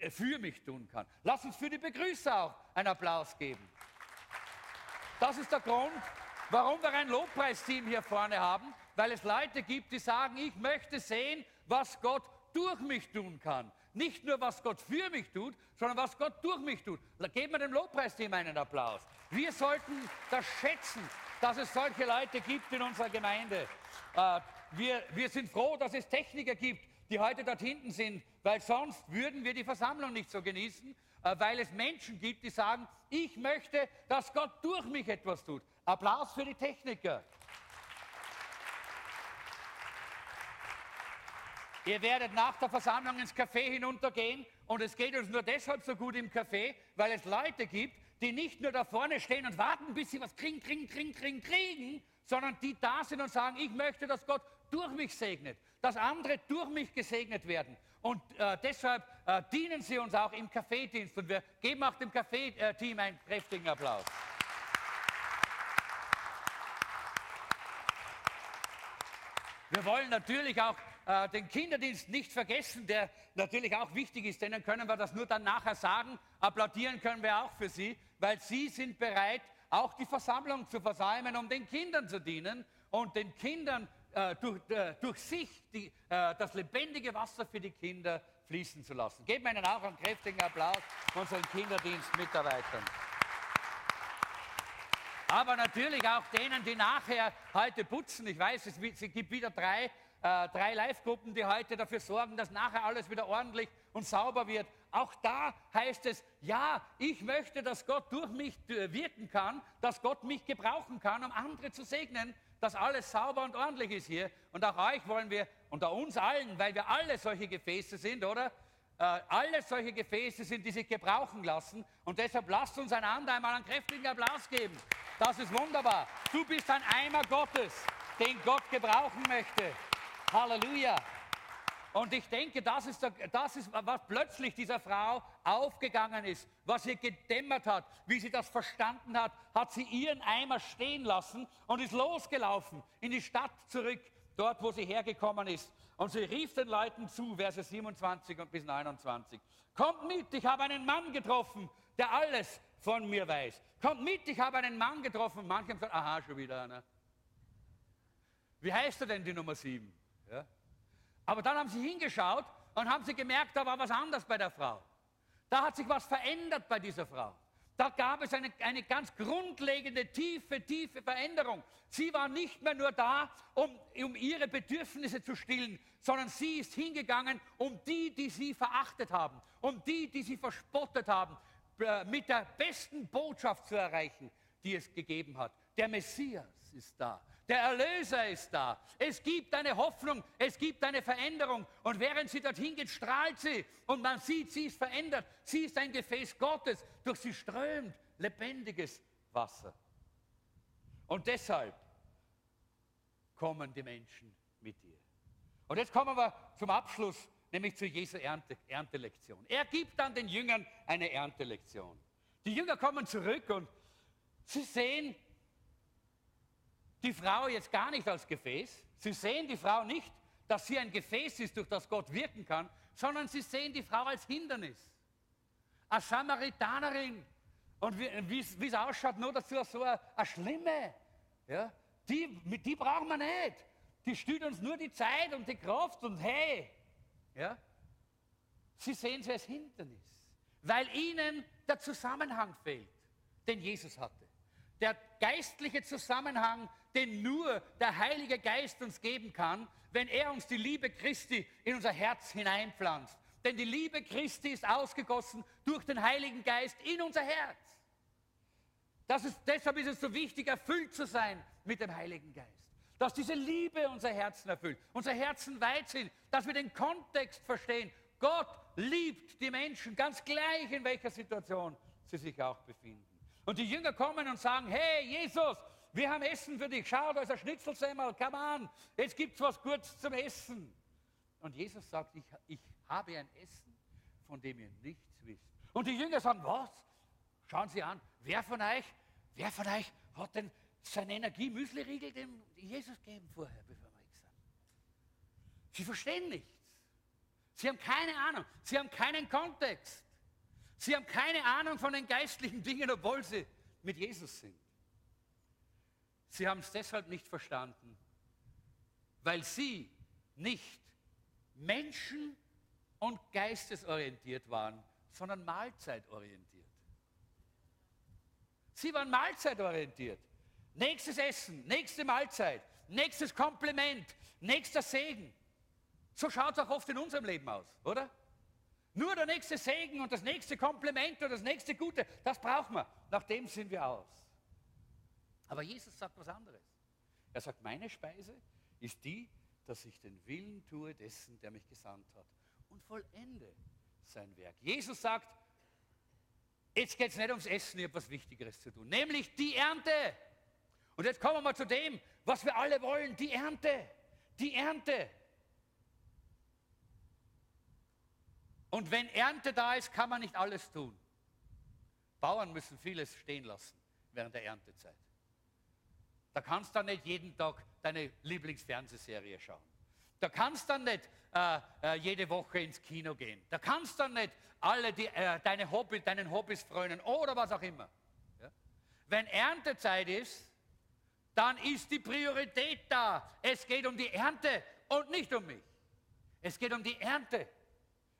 äh, für mich tun kann. Lass uns für die Begrüßer auch einen Applaus geben. Das ist der Grund, warum wir ein Lobpreisteam hier vorne haben, weil es Leute gibt, die sagen, ich möchte sehen, was Gott durch mich tun kann. Nicht nur, was Gott für mich tut, sondern was Gott durch mich tut. Geben wir dem Lobpreisteam einen Applaus. Wir sollten das schätzen, dass es solche Leute gibt in unserer Gemeinde. Äh, wir, wir sind froh, dass es Techniker gibt, die heute dort hinten sind, weil sonst würden wir die Versammlung nicht so genießen, äh, weil es Menschen gibt, die sagen, ich möchte, dass Gott durch mich etwas tut. Applaus für die Techniker. Ihr werdet nach der Versammlung ins Café hinuntergehen und es geht uns nur deshalb so gut im Café, weil es Leute gibt, die nicht nur da vorne stehen und warten, bis sie was kriegen, kriegen, kriegen, kriegen, kriegen, sondern die da sind und sagen, ich möchte, dass Gott durch mich segnet, dass andere durch mich gesegnet werden. Und äh, deshalb äh, dienen sie uns auch im Kaffeedienst und wir geben auch dem Kaffeeteam einen kräftigen Applaus. Wir wollen natürlich auch äh, den Kinderdienst nicht vergessen, der natürlich auch wichtig ist. Denen können wir das nur dann nachher sagen. Applaudieren können wir auch für sie, weil sie sind bereit, auch die Versammlung zu versäumen, um den Kindern zu dienen und den Kindern äh, durch, äh, durch, sich die, äh, das lebendige Wasser für die Kinder fließen zu lassen. Geben wir ihnen auch einen kräftigen Applaus, unseren Kinderdienstmitarbeitern. Aber natürlich auch denen, die nachher heute putzen. Ich weiß, es gibt wieder drei äh, drei Live-Gruppen, die heute dafür sorgen, dass nachher alles wieder ordentlich und sauber wird. Auch da heißt es, ja, ich möchte, dass Gott durch mich äh, wirken kann, dass Gott mich gebrauchen kann, um andere zu segnen, dass alles sauber und ordentlich ist hier. Und auch euch wollen wir, unter uns allen, weil wir alle solche Gefäße sind, oder? Äh, alle solche Gefäße sind, die sich gebrauchen lassen. Und deshalb lasst uns einander einmal einen kräftigen Applaus geben. Das ist wunderbar. Du bist ein Eimer Gottes, den Gott gebrauchen möchte. Halleluja. Und ich denke, das ist, das ist, was plötzlich dieser Frau aufgegangen ist, was ihr gedämmert hat, wie sie das verstanden hat, hat sie ihren Eimer stehen lassen und ist losgelaufen in die Stadt zurück, dort, wo sie hergekommen ist. Und sie rief den Leuten zu, Verse 27 und bis 29. Kommt mit, ich habe einen Mann getroffen, der alles von mir weiß. Kommt mit, ich habe einen Mann getroffen. Manche haben gesagt, aha, schon wieder einer. Wie heißt er denn, die Nummer 7? Ja? Aber dann haben sie hingeschaut und haben sie gemerkt, da war was anders bei der Frau. Da hat sich was verändert bei dieser Frau. Da gab es eine, eine ganz grundlegende, tiefe, tiefe Veränderung. Sie war nicht mehr nur da, um, um ihre Bedürfnisse zu stillen, sondern sie ist hingegangen, um die, die sie verachtet haben, um die, die sie verspottet haben, mit der besten Botschaft zu erreichen, die es gegeben hat. Der Messias ist da. Der Erlöser ist da. Es gibt eine Hoffnung, es gibt eine Veränderung. Und während sie dorthin geht, strahlt sie. Und man sieht, sie ist verändert. Sie ist ein Gefäß Gottes. Durch sie strömt lebendiges Wasser. Und deshalb kommen die Menschen mit dir. Und jetzt kommen wir zum Abschluss, nämlich zu Jesu Ernte, Erntelektion. Er gibt dann den Jüngern eine Erntelektion. Die Jünger kommen zurück und sie sehen die Frau jetzt gar nicht als Gefäß. Sie sehen die Frau nicht, dass sie ein Gefäß ist, durch das Gott wirken kann, sondern sie sehen die Frau als Hindernis. Als Samaritanerin. Und wie es ausschaut, nur dazu so eine, Schlimme. Ja? Die, die brauchen wir nicht. Die stühlt uns nur die Zeit und die Kraft und hey. Ja? Sie sehen sie als Hindernis, weil ihnen der Zusammenhang fehlt, den Jesus hatte. Der geistliche Zusammenhang, den nur der Heilige Geist uns geben kann, wenn er uns die Liebe Christi in unser Herz hineinpflanzt. Denn die Liebe Christi ist ausgegossen durch den Heiligen Geist in unser Herz. Ist, deshalb ist es so wichtig, erfüllt zu sein mit dem Heiligen Geist. Dass diese Liebe unser Herzen erfüllt, unser Herzen weit sind, dass wir den Kontext verstehen. Gott liebt die Menschen, ganz gleich in welcher Situation sie sich auch befinden. Und die Jünger kommen und sagen, hey Jesus, wir haben Essen für dich, schau, da ist ein Schnitzelsemmel, come on, jetzt gibt es was Gutes zum Essen. Und Jesus sagt, ich, ich habe ein Essen, von dem ihr nichts wisst. Und die Jünger sagen, was? Schauen Sie an, wer von euch, wer von euch hat denn seine Energie Müsli-Riegel dem Jesus gegeben vorher, bevor wir weg sind? Sie verstehen nichts. Sie haben keine Ahnung. Sie haben keinen Kontext. Sie haben keine Ahnung von den geistlichen Dingen, obwohl sie mit Jesus sind. Sie haben es deshalb nicht verstanden, weil sie nicht menschen- und geistesorientiert waren, sondern mahlzeitorientiert. Sie waren mahlzeitorientiert. Nächstes Essen, nächste Mahlzeit, nächstes Kompliment, nächster Segen. So schaut es auch oft in unserem Leben aus, oder? Nur der nächste Segen und das nächste Kompliment und das nächste Gute, das brauchen wir. Nach dem sind wir aus. Aber Jesus sagt was anderes. Er sagt, meine Speise ist die, dass ich den Willen tue dessen, der mich gesandt hat und vollende sein Werk. Jesus sagt, jetzt geht es nicht ums Essen, ich habe was Wichtigeres zu tun, nämlich die Ernte. Und jetzt kommen wir zu dem, was wir alle wollen, die Ernte. Die Ernte. Und wenn Ernte da ist, kann man nicht alles tun. Bauern müssen vieles stehen lassen während der Erntezeit. Da kannst du nicht jeden Tag deine Lieblingsfernsehserie schauen. Da kannst du nicht äh, äh, jede Woche ins Kino gehen. Da kannst du nicht alle die, äh, deine Hobby, deinen Hobbys frönen oder was auch immer. Ja? Wenn Erntezeit ist, dann ist die Priorität da. Es geht um die Ernte und nicht um mich. Es geht um die Ernte.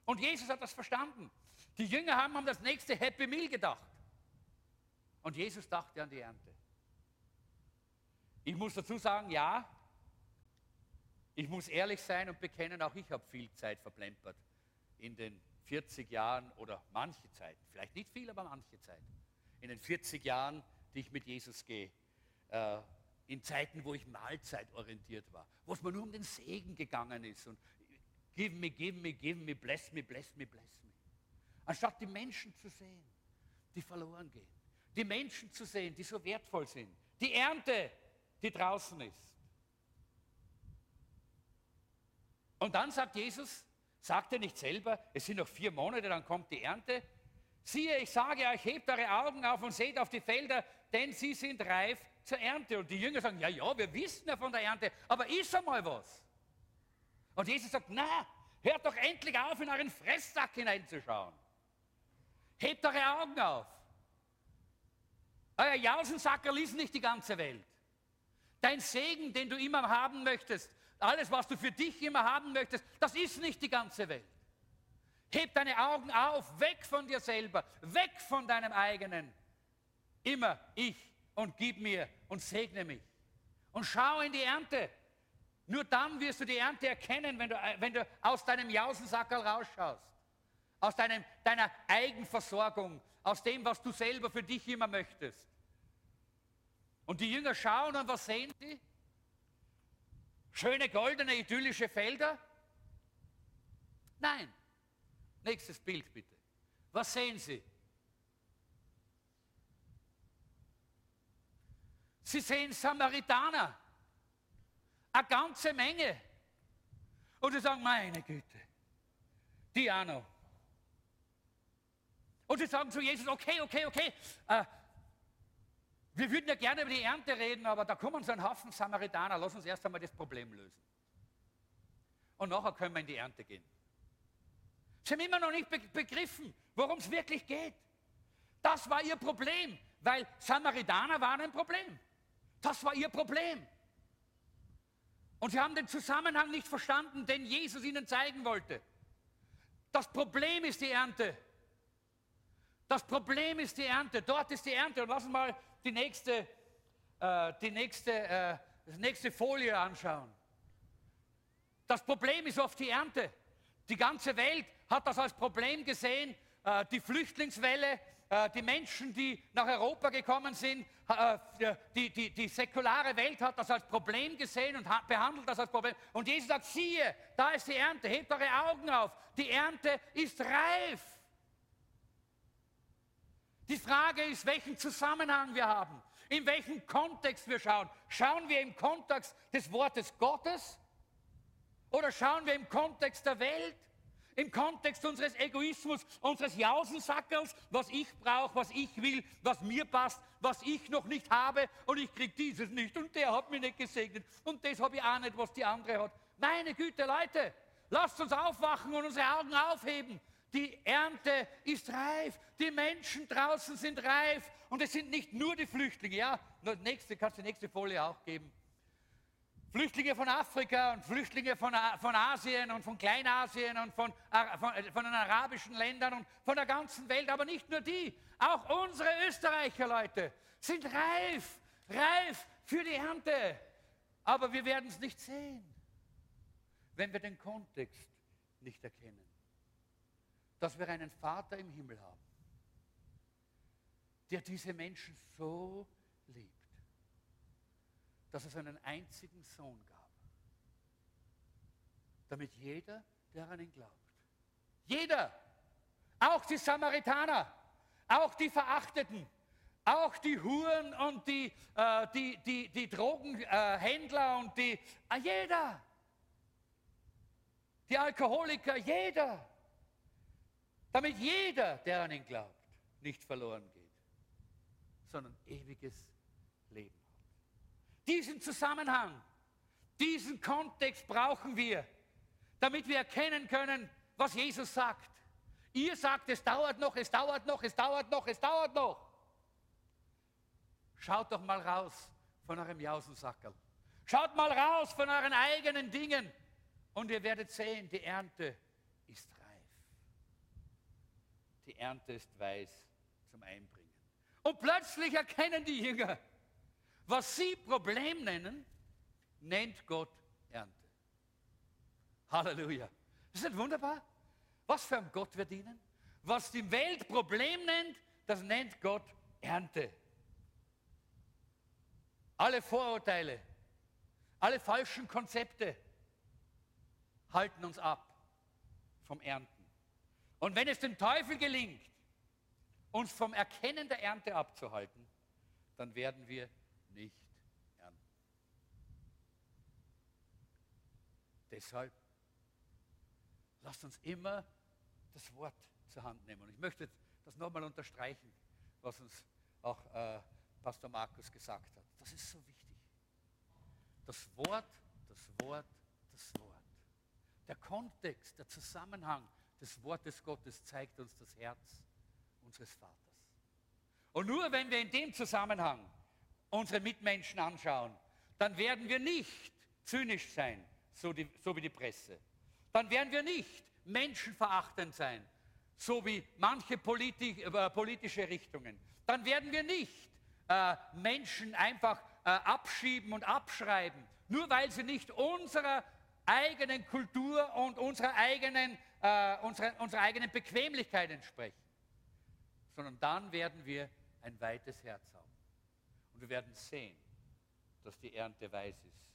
Und Jesus hat das verstanden. Die Jünger haben an das nächste Happy Meal gedacht. Und Jesus dachte an die Ernte. Ich muss dazu sagen, ja, ich muss ehrlich sein und bekennen, auch ich habe viel Zeit verplempert in den 40 Jahren oder manche Zeit, vielleicht nicht viel, aber manche Zeit, in den 40 Jahren, die ich mit Jesus gehe, äh, in Zeiten, wo ich mahlzeitorientiert war, wo es mir nur um den Segen gegangen ist und give me, give me, give me, bless me, bless me, bless me. Anstatt die Menschen zu sehen, die verloren gehen, die Menschen zu sehen, die so wertvoll sind, die Ernte, die draußen ist. Und dann sagt Jesus, sagt er nicht selber, es sind noch vier Monate, dann kommt die Ernte. Siehe, ich sage euch, hebt eure Augen auf und seht auf die Felder, denn sie sind reif zur Ernte. Und die Jünger sagen, ja, ja, wir wissen ja von der Ernte, aber ist einmal was. Und Jesus sagt, na, hört doch endlich auf, in euren Fresssack hineinzuschauen. Hebt eure Augen auf. Euer Jausensacker liest nicht die ganze Welt. Dein Segen, den du immer haben möchtest, alles, was du für dich immer haben möchtest, das ist nicht die ganze Welt. Heb deine Augen auf, weg von dir selber, weg von deinem eigenen. Immer ich und gib mir und segne mich. Und schau in die Ernte. Nur dann wirst du die Ernte erkennen, wenn du, wenn du aus deinem Jausensackerl rausschaust. Aus deinem, deiner Eigenversorgung, aus dem, was du selber für dich immer möchtest. Und die Jünger schauen und was sehen sie? Schöne, goldene, idyllische Felder? Nein. Nächstes Bild bitte. Was sehen Sie? Sie sehen Samaritaner. Eine ganze Menge. Und sie sagen, meine Güte, die auch noch. Und sie sagen zu Jesus, okay, okay, okay, äh, wir würden ja gerne über die Ernte reden, aber da kommen so ein Haufen Samaritaner, lass uns erst einmal das Problem lösen. Und nachher können wir in die Ernte gehen. Sie haben immer noch nicht begriffen, worum es wirklich geht. Das war ihr Problem, weil Samaritaner waren ein Problem. Das war ihr Problem. Und sie haben den Zusammenhang nicht verstanden, den Jesus ihnen zeigen wollte. Das Problem ist die Ernte. Das Problem ist die Ernte. Dort ist die Ernte. Und lass uns mal die nächste, äh, die nächste, äh, die nächste Folie anschauen. Das Problem ist oft die Ernte. Die ganze Welt hat das als Problem gesehen. Äh, die Flüchtlingswelle, die Menschen, die nach Europa gekommen sind, äh, die, die, die säkulare Welt hat das als Problem gesehen und behandelt das als Problem. Und Jesus sagt, siehe, da ist die Ernte, hebt eure Augen auf, die Ernte ist reif. Die Frage ist, welchen Zusammenhang wir haben, in welchem Kontext wir schauen. Schauen wir im Kontext des Wortes Gottes oder schauen wir im Kontext der Welt? Im Kontext unseres Egoismus, unseres Jausensackels, was ich brauche, was ich will, was mir passt, was ich noch nicht habe und ich kriege dieses nicht und der hat mich nicht gesegnet und das habe ich auch nicht, was die andere hat. Meine Güte, Leute, lasst uns aufwachen und unsere Augen aufheben. Die Ernte ist reif, die Menschen draußen sind reif und es sind nicht nur die Flüchtlinge. Ja, nächste, kannst du die nächste Folie auch geben. Flüchtlinge von Afrika und Flüchtlinge von, von Asien und von Kleinasien und von, von, von den arabischen Ländern und von der ganzen Welt, aber nicht nur die, auch unsere Österreicher Leute sind reif, reif für die Ernte. Aber wir werden es nicht sehen, wenn wir den Kontext nicht erkennen. Dass wir einen Vater im Himmel haben, der diese Menschen so liebt dass es einen einzigen Sohn gab. Damit jeder, der an ihn glaubt, jeder, auch die Samaritaner, auch die Verachteten, auch die Huren und die, äh, die, die, die Drogenhändler und die, äh, jeder, die Alkoholiker, jeder, damit jeder, der an ihn glaubt, nicht verloren geht, sondern ewiges Leben. Diesen Zusammenhang, diesen Kontext brauchen wir, damit wir erkennen können, was Jesus sagt. Ihr sagt, es dauert noch, es dauert noch, es dauert noch, es dauert noch. Schaut doch mal raus von eurem Jausensackerl. Schaut mal raus von euren eigenen Dingen und ihr werdet sehen, die Ernte ist reif. Die Ernte ist weiß zum Einbringen. Und plötzlich erkennen die Jünger, was Sie Problem nennen, nennt Gott Ernte. Halleluja. Ist das wunderbar? Was für ein Gott wir dienen? Was die Welt Problem nennt, das nennt Gott Ernte. Alle Vorurteile, alle falschen Konzepte halten uns ab vom Ernten. Und wenn es dem Teufel gelingt, uns vom Erkennen der Ernte abzuhalten, dann werden wir nicht ernten. Deshalb lasst uns immer das Wort zur Hand nehmen. Und ich möchte das nochmal unterstreichen, was uns auch äh, Pastor Markus gesagt hat. Das ist so wichtig. Das Wort, das Wort, das Wort. Der Kontext, der Zusammenhang des Wortes Gottes zeigt uns das Herz unseres Vaters. Und nur wenn wir in dem Zusammenhang unsere Mitmenschen anschauen, dann werden wir nicht zynisch sein, so, die, so wie die Presse. Dann werden wir nicht menschenverachtend sein, so wie manche politi äh, politische Richtungen. Dann werden wir nicht äh, Menschen einfach äh, abschieben und abschreiben, nur weil sie nicht unserer eigenen Kultur und unserer eigenen, äh, unserer, unserer eigenen Bequemlichkeit entsprechen, sondern dann werden wir ein weites Herz haben. Wir werden sehen, dass die Ernte weiß ist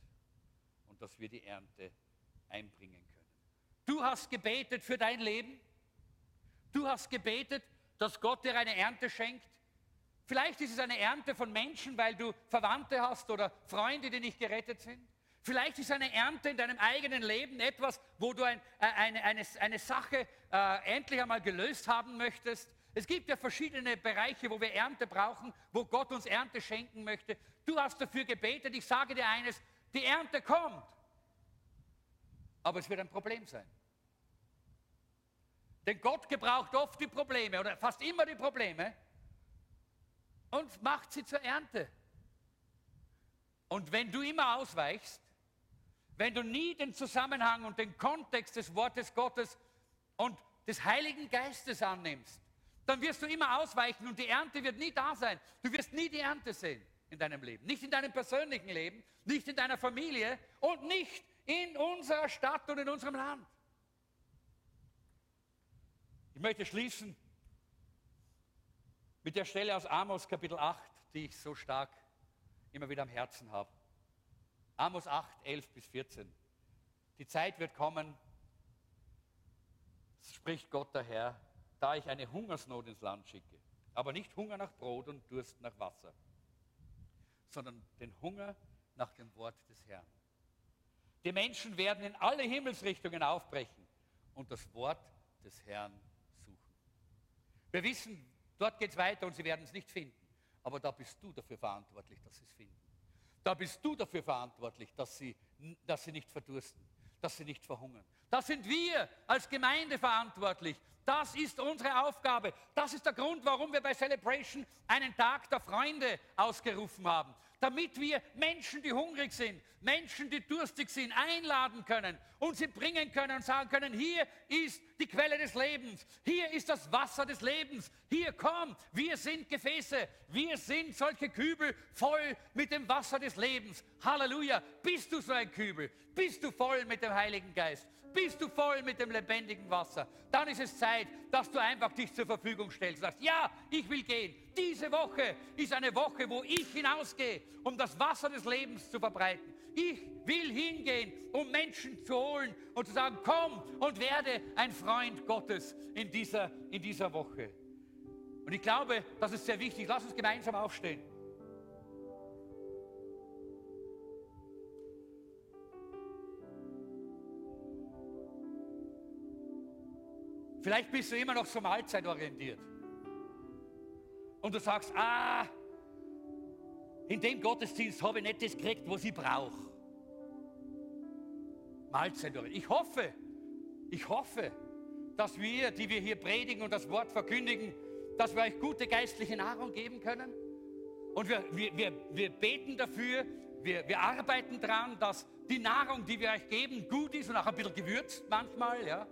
und dass wir die Ernte einbringen können. Du hast gebetet für dein Leben. Du hast gebetet, dass Gott dir eine Ernte schenkt Vielleicht ist es eine Ernte von Menschen, weil du Verwandte hast oder Freunde, die nicht gerettet sind. Vielleicht ist eine Ernte in deinem eigenen Leben etwas, wo du ein, äh, eine, eine, eine Sache äh, endlich einmal gelöst haben möchtest. Es gibt ja verschiedene Bereiche, wo wir Ernte brauchen, wo Gott uns Ernte schenken möchte. Du hast dafür gebetet. Ich sage dir eines, die Ernte kommt. Aber es wird ein Problem sein. Denn Gott gebraucht oft die Probleme oder fast immer die Probleme, und macht sie zur Ernte. Und wenn du immer ausweichst, wenn du nie den Zusammenhang und den Kontext des Wortes Gottes und des Heiligen Geistes annimmst, dann wirst du immer ausweichen und die Ernte wird nie da sein. Du wirst nie die Ernte sehen in deinem Leben. Nicht in deinem persönlichen Leben, nicht in deiner Familie und nicht in unserer Stadt und in unserem Land. Ich möchte schließen mit der Stelle aus Amos Kapitel 8, die ich so stark immer wieder am Herzen habe. Amos 8, 11 bis 14. Die Zeit wird kommen, spricht Gott der Herr, da ich eine Hungersnot ins Land schicke. Aber nicht Hunger nach Brot und Durst nach Wasser, sondern den Hunger nach dem Wort des Herrn. Die Menschen werden in alle Himmelsrichtungen aufbrechen und das Wort des Herrn suchen. Wir wissen, Dort geht es weiter und sie werden es nicht finden. Aber da bist du dafür verantwortlich, dass sie es finden. Da bist du dafür verantwortlich, dass sie, dass sie nicht verdursten, dass sie nicht verhungern. Da sind wir als Gemeinde verantwortlich. Das ist unsere Aufgabe. Das ist der Grund, warum wir bei Celebration einen Tag der Freunde ausgerufen haben. Damit wir Menschen, die hungrig sind, Menschen, die durstig sind, einladen können und sie bringen können und sagen können, hier ist die Quelle des Lebens, hier ist das Wasser des Lebens, hier komm, wir sind Gefäße, wir sind solche Kübel voll mit dem Wasser des Lebens. Halleluja, bist du so ein Kübel, bist du voll mit dem Heiligen Geist, bist du voll mit dem lebendigen Wasser, dann ist es Zeit, dass du einfach dich zur Verfügung stellst. Sagst, ja, ich will gehen. Diese Woche ist eine Woche, wo ich hinausgehe, um das Wasser des Lebens zu verbreiten. Ich will hingehen, um Menschen zu holen und zu sagen, komm und werde ein Freund Gottes in dieser, in dieser Woche. Und ich glaube, das ist sehr wichtig. Lass uns gemeinsam aufstehen. Vielleicht bist du immer noch so mahlzeitorientiert. Und du sagst, ah, in dem Gottesdienst habe ich nicht das gekriegt, was ich brauche. Mahlzeitorientiert. Ich hoffe, ich hoffe, dass wir, die wir hier predigen und das Wort verkündigen, dass wir euch gute geistliche Nahrung geben können. Und wir, wir, wir, wir beten dafür, wir, wir arbeiten daran, dass die Nahrung, die wir euch geben, gut ist und auch ein bisschen gewürzt manchmal, ja.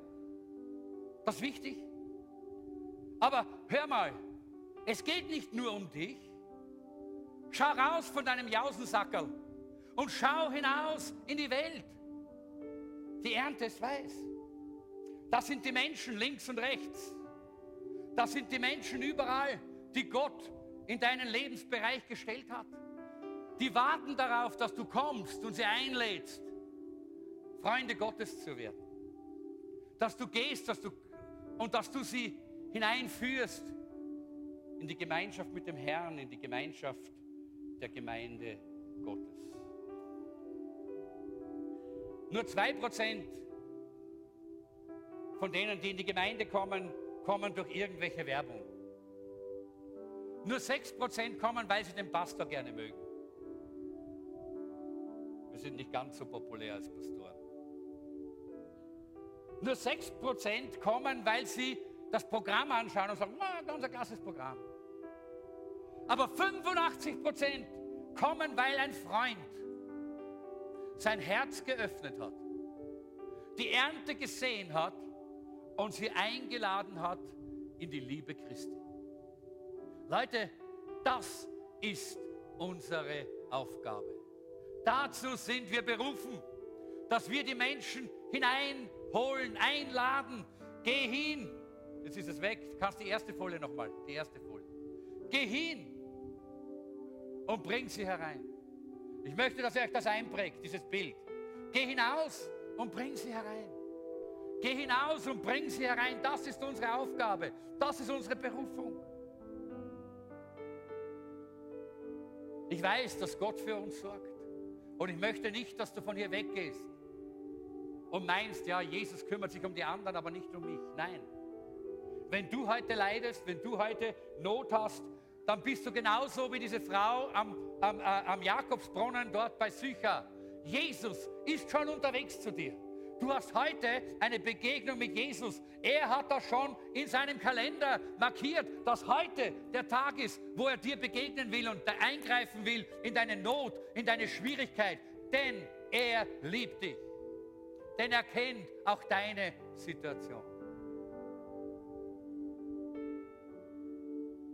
Das ist wichtig. Aber hör mal, es geht nicht nur um dich. Schau raus von deinem Jausensackerl und schau hinaus in die Welt. Die Ernte ist weiß. Das sind die Menschen links und rechts. Das sind die Menschen überall, die Gott in deinen Lebensbereich gestellt hat. Die warten darauf, dass du kommst und sie einlädst, Freunde Gottes zu werden. Dass du gehst, dass du und dass du sie hineinführst in die Gemeinschaft mit dem Herrn, in die Gemeinschaft der Gemeinde Gottes. Nur zwei Prozent von denen, die in die Gemeinde kommen, kommen durch irgendwelche Werbung. Nur sechs Prozent kommen, weil sie den Pastor gerne mögen. Wir sind nicht ganz so populär als Pastoren. Nur 6% kommen, weil sie das Programm anschauen und sagen, na, ganz ein klasses Programm. Aber 85% kommen, weil ein Freund sein Herz geöffnet hat, die Ernte gesehen hat und sie eingeladen hat in die Liebe Christi. Leute, das ist unsere Aufgabe. Dazu sind wir berufen, dass wir die Menschen hinein holen, einladen. Geh hin. Jetzt ist es weg. Du kannst die erste Folie nochmal. Die erste Folie. Geh hin und bring sie herein. Ich möchte, dass ihr euch das einprägt, dieses Bild. Geh hinaus und bring sie herein. Geh hinaus und bring sie herein. Das ist unsere Aufgabe. Das ist unsere Berufung. Ich weiß, dass Gott für uns sorgt. Und ich möchte nicht, dass du von hier weggehst und meinst, ja, Jesus kümmert sich um die anderen, aber nicht um mich. Nein. Wenn du heute leidest, wenn du heute Not hast, dann bist du genauso wie diese Frau am, am, äh, am Jakobsbrunnen dort bei Sycha. Jesus ist schon unterwegs zu dir. Du hast heute eine Begegnung mit Jesus. Er hat das schon in seinem Kalender markiert, dass heute der Tag ist, wo er dir begegnen will und eingreifen will in deine Not, in deine Schwierigkeit. Denn er liebt dich. Denn er kennt auch deine Situation.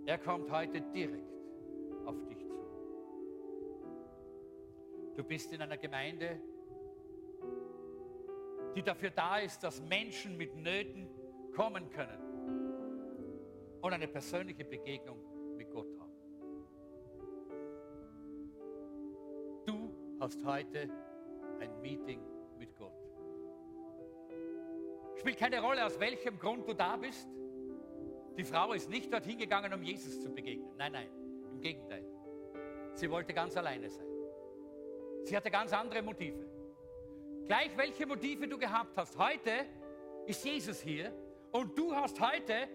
Er kommt heute direkt auf dich zu. Du bist in einer Gemeinde, die dafür da ist, dass Menschen mit Nöten kommen können und eine persönliche Begegnung mit Gott haben. Du hast heute ein Meeting mit Gott. Spielt keine Rolle, aus welchem Grund du da bist. Die Frau ist nicht dorthin gegangen, um Jesus zu begegnen. Nein, nein, im Gegenteil. Sie wollte ganz alleine sein. Sie hatte ganz andere Motive. Gleich welche Motive du gehabt hast. Heute ist Jesus hier und du hast heute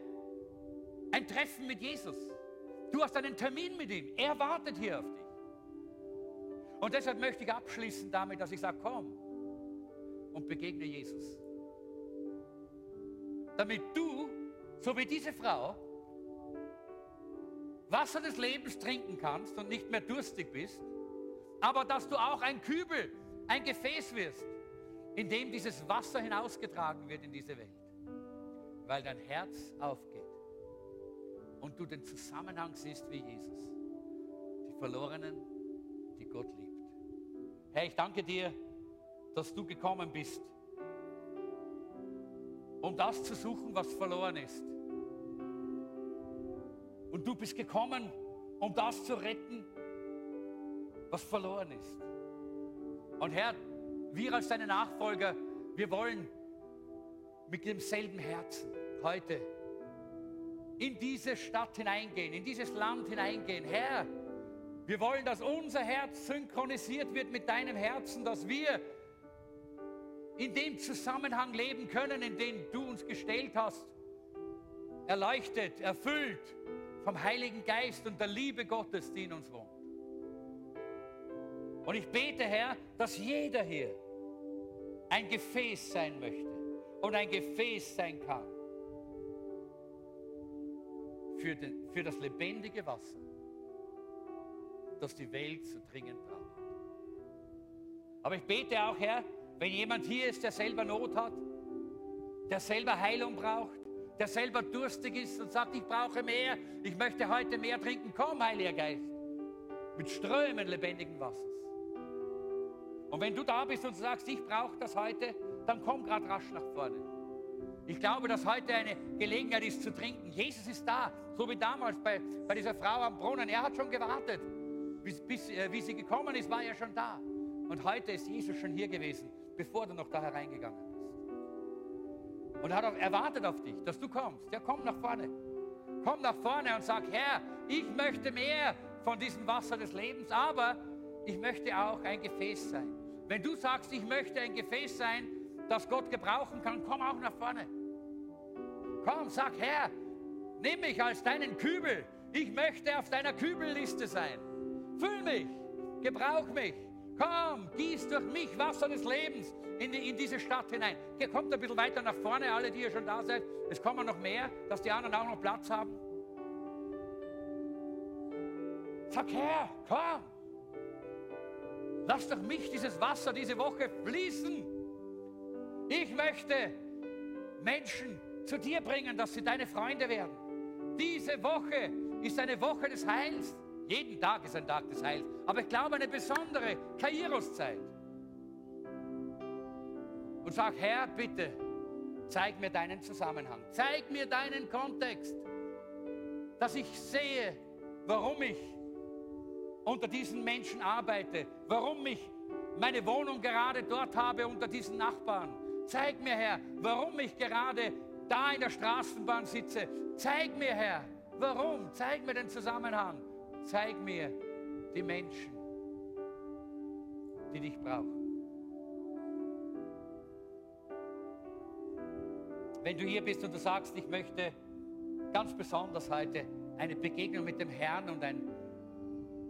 ein Treffen mit Jesus. Du hast einen Termin mit ihm. Er wartet hier auf dich. Und deshalb möchte ich abschließen damit, dass ich sage, komm und begegne Jesus. Damit du, so wie diese Frau, Wasser des Lebens trinken kannst und nicht mehr durstig bist, aber dass du auch ein Kübel, ein Gefäß wirst, in dem dieses Wasser hinausgetragen wird in diese Welt, weil dein Herz aufgeht und du den Zusammenhang siehst wie Jesus. Die Verlorenen, die Gott liebt. Herr, ich danke dir, dass du gekommen bist, um das zu suchen, was verloren ist. Und du bist gekommen, um das zu retten, was verloren ist. Und Herr, wir als deine Nachfolger, wir wollen mit demselben Herzen heute in diese Stadt hineingehen, in dieses Land hineingehen. Herr, wir wollen, dass unser Herz synchronisiert wird mit deinem Herzen, dass wir in dem Zusammenhang leben können, in den du uns gestellt hast, erleuchtet, erfüllt vom Heiligen Geist und der Liebe Gottes, die in uns wohnt. Und ich bete, Herr, dass jeder hier ein Gefäß sein möchte und ein Gefäß sein kann für, den, für das lebendige Wasser, das die Welt so dringend braucht. Aber ich bete auch, Herr, wenn jemand hier ist, der selber Not hat, der selber Heilung braucht, der selber durstig ist und sagt, ich brauche mehr, ich möchte heute mehr trinken, komm, Heiliger Geist, mit Strömen lebendigen Wassers. Und wenn du da bist und sagst, ich brauche das heute, dann komm gerade rasch nach vorne. Ich glaube, dass heute eine Gelegenheit ist zu trinken. Jesus ist da, so wie damals bei, bei dieser Frau am Brunnen. Er hat schon gewartet. Bis, bis äh, wie sie gekommen ist, war er schon da. Und heute ist Jesus schon hier gewesen, bevor du noch da hereingegangen bist. Und er hat auch erwartet auf dich, dass du kommst. Ja, komm nach vorne. Komm nach vorne und sag, Herr, ich möchte mehr von diesem Wasser des Lebens, aber ich möchte auch ein Gefäß sein. Wenn du sagst, ich möchte ein Gefäß sein, das Gott gebrauchen kann, komm auch nach vorne. Komm, sag, Herr, nimm mich als deinen Kübel. Ich möchte auf deiner Kübelliste sein. Füll mich, gebrauch mich. Komm, gieß durch mich Wasser des Lebens in, die, in diese Stadt hinein. Hier kommt ein bisschen weiter nach vorne, alle, die ihr schon da seid. Es kommen noch mehr, dass die anderen auch noch Platz haben. Sag, Herr, komm. Lass doch mich dieses Wasser diese Woche fließen. Ich möchte Menschen zu dir bringen, dass sie deine Freunde werden. Diese Woche ist eine Woche des Heils. Jeden Tag ist ein Tag des Heils. Aber ich glaube, eine besondere Kairos-Zeit. Und sag, Herr, bitte, zeig mir deinen Zusammenhang. Zeig mir deinen Kontext, dass ich sehe, warum ich unter diesen Menschen arbeite, warum ich meine Wohnung gerade dort habe unter diesen Nachbarn. Zeig mir, Herr, warum ich gerade da in der Straßenbahn sitze. Zeig mir, Herr, warum. Zeig mir den Zusammenhang. Zeig mir die Menschen, die dich brauchen. Wenn du hier bist und du sagst, ich möchte ganz besonders heute eine Begegnung mit dem Herrn und ein,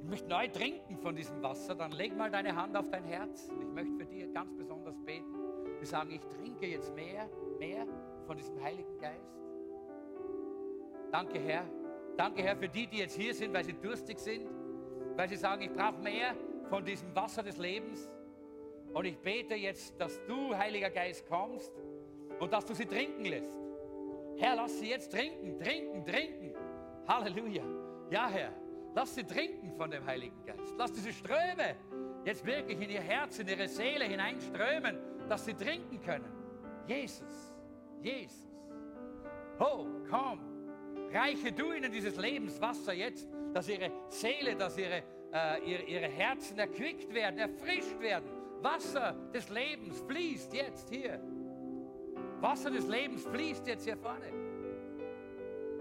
ich möchte neu trinken von diesem Wasser, dann leg mal deine Hand auf dein Herz. Ich möchte für dich ganz besonders beten. Wir sagen, ich trinke jetzt mehr, mehr von diesem Heiligen Geist. Danke, Herr. Danke, Herr, für die, die jetzt hier sind, weil sie durstig sind, weil sie sagen, ich brauche mehr von diesem Wasser des Lebens. Und ich bete jetzt, dass du, Heiliger Geist, kommst und dass du sie trinken lässt. Herr, lass sie jetzt trinken, trinken, trinken. Halleluja. Ja, Herr, lass sie trinken von dem Heiligen Geist. Lass diese Ströme jetzt wirklich in ihr Herz, in ihre Seele hineinströmen, dass sie trinken können. Jesus, Jesus. Oh, komm, reiche du ihnen dieses Lebenswasser jetzt, dass ihre Seele, dass ihre, äh, ihre, ihre Herzen erquickt werden, erfrischt werden. Wasser des Lebens fließt jetzt hier. Wasser des Lebens fließt jetzt hier vorne.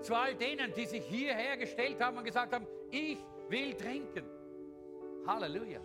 Zu all denen, die sich hierher gestellt haben und gesagt haben, ich will trinken. Halleluja.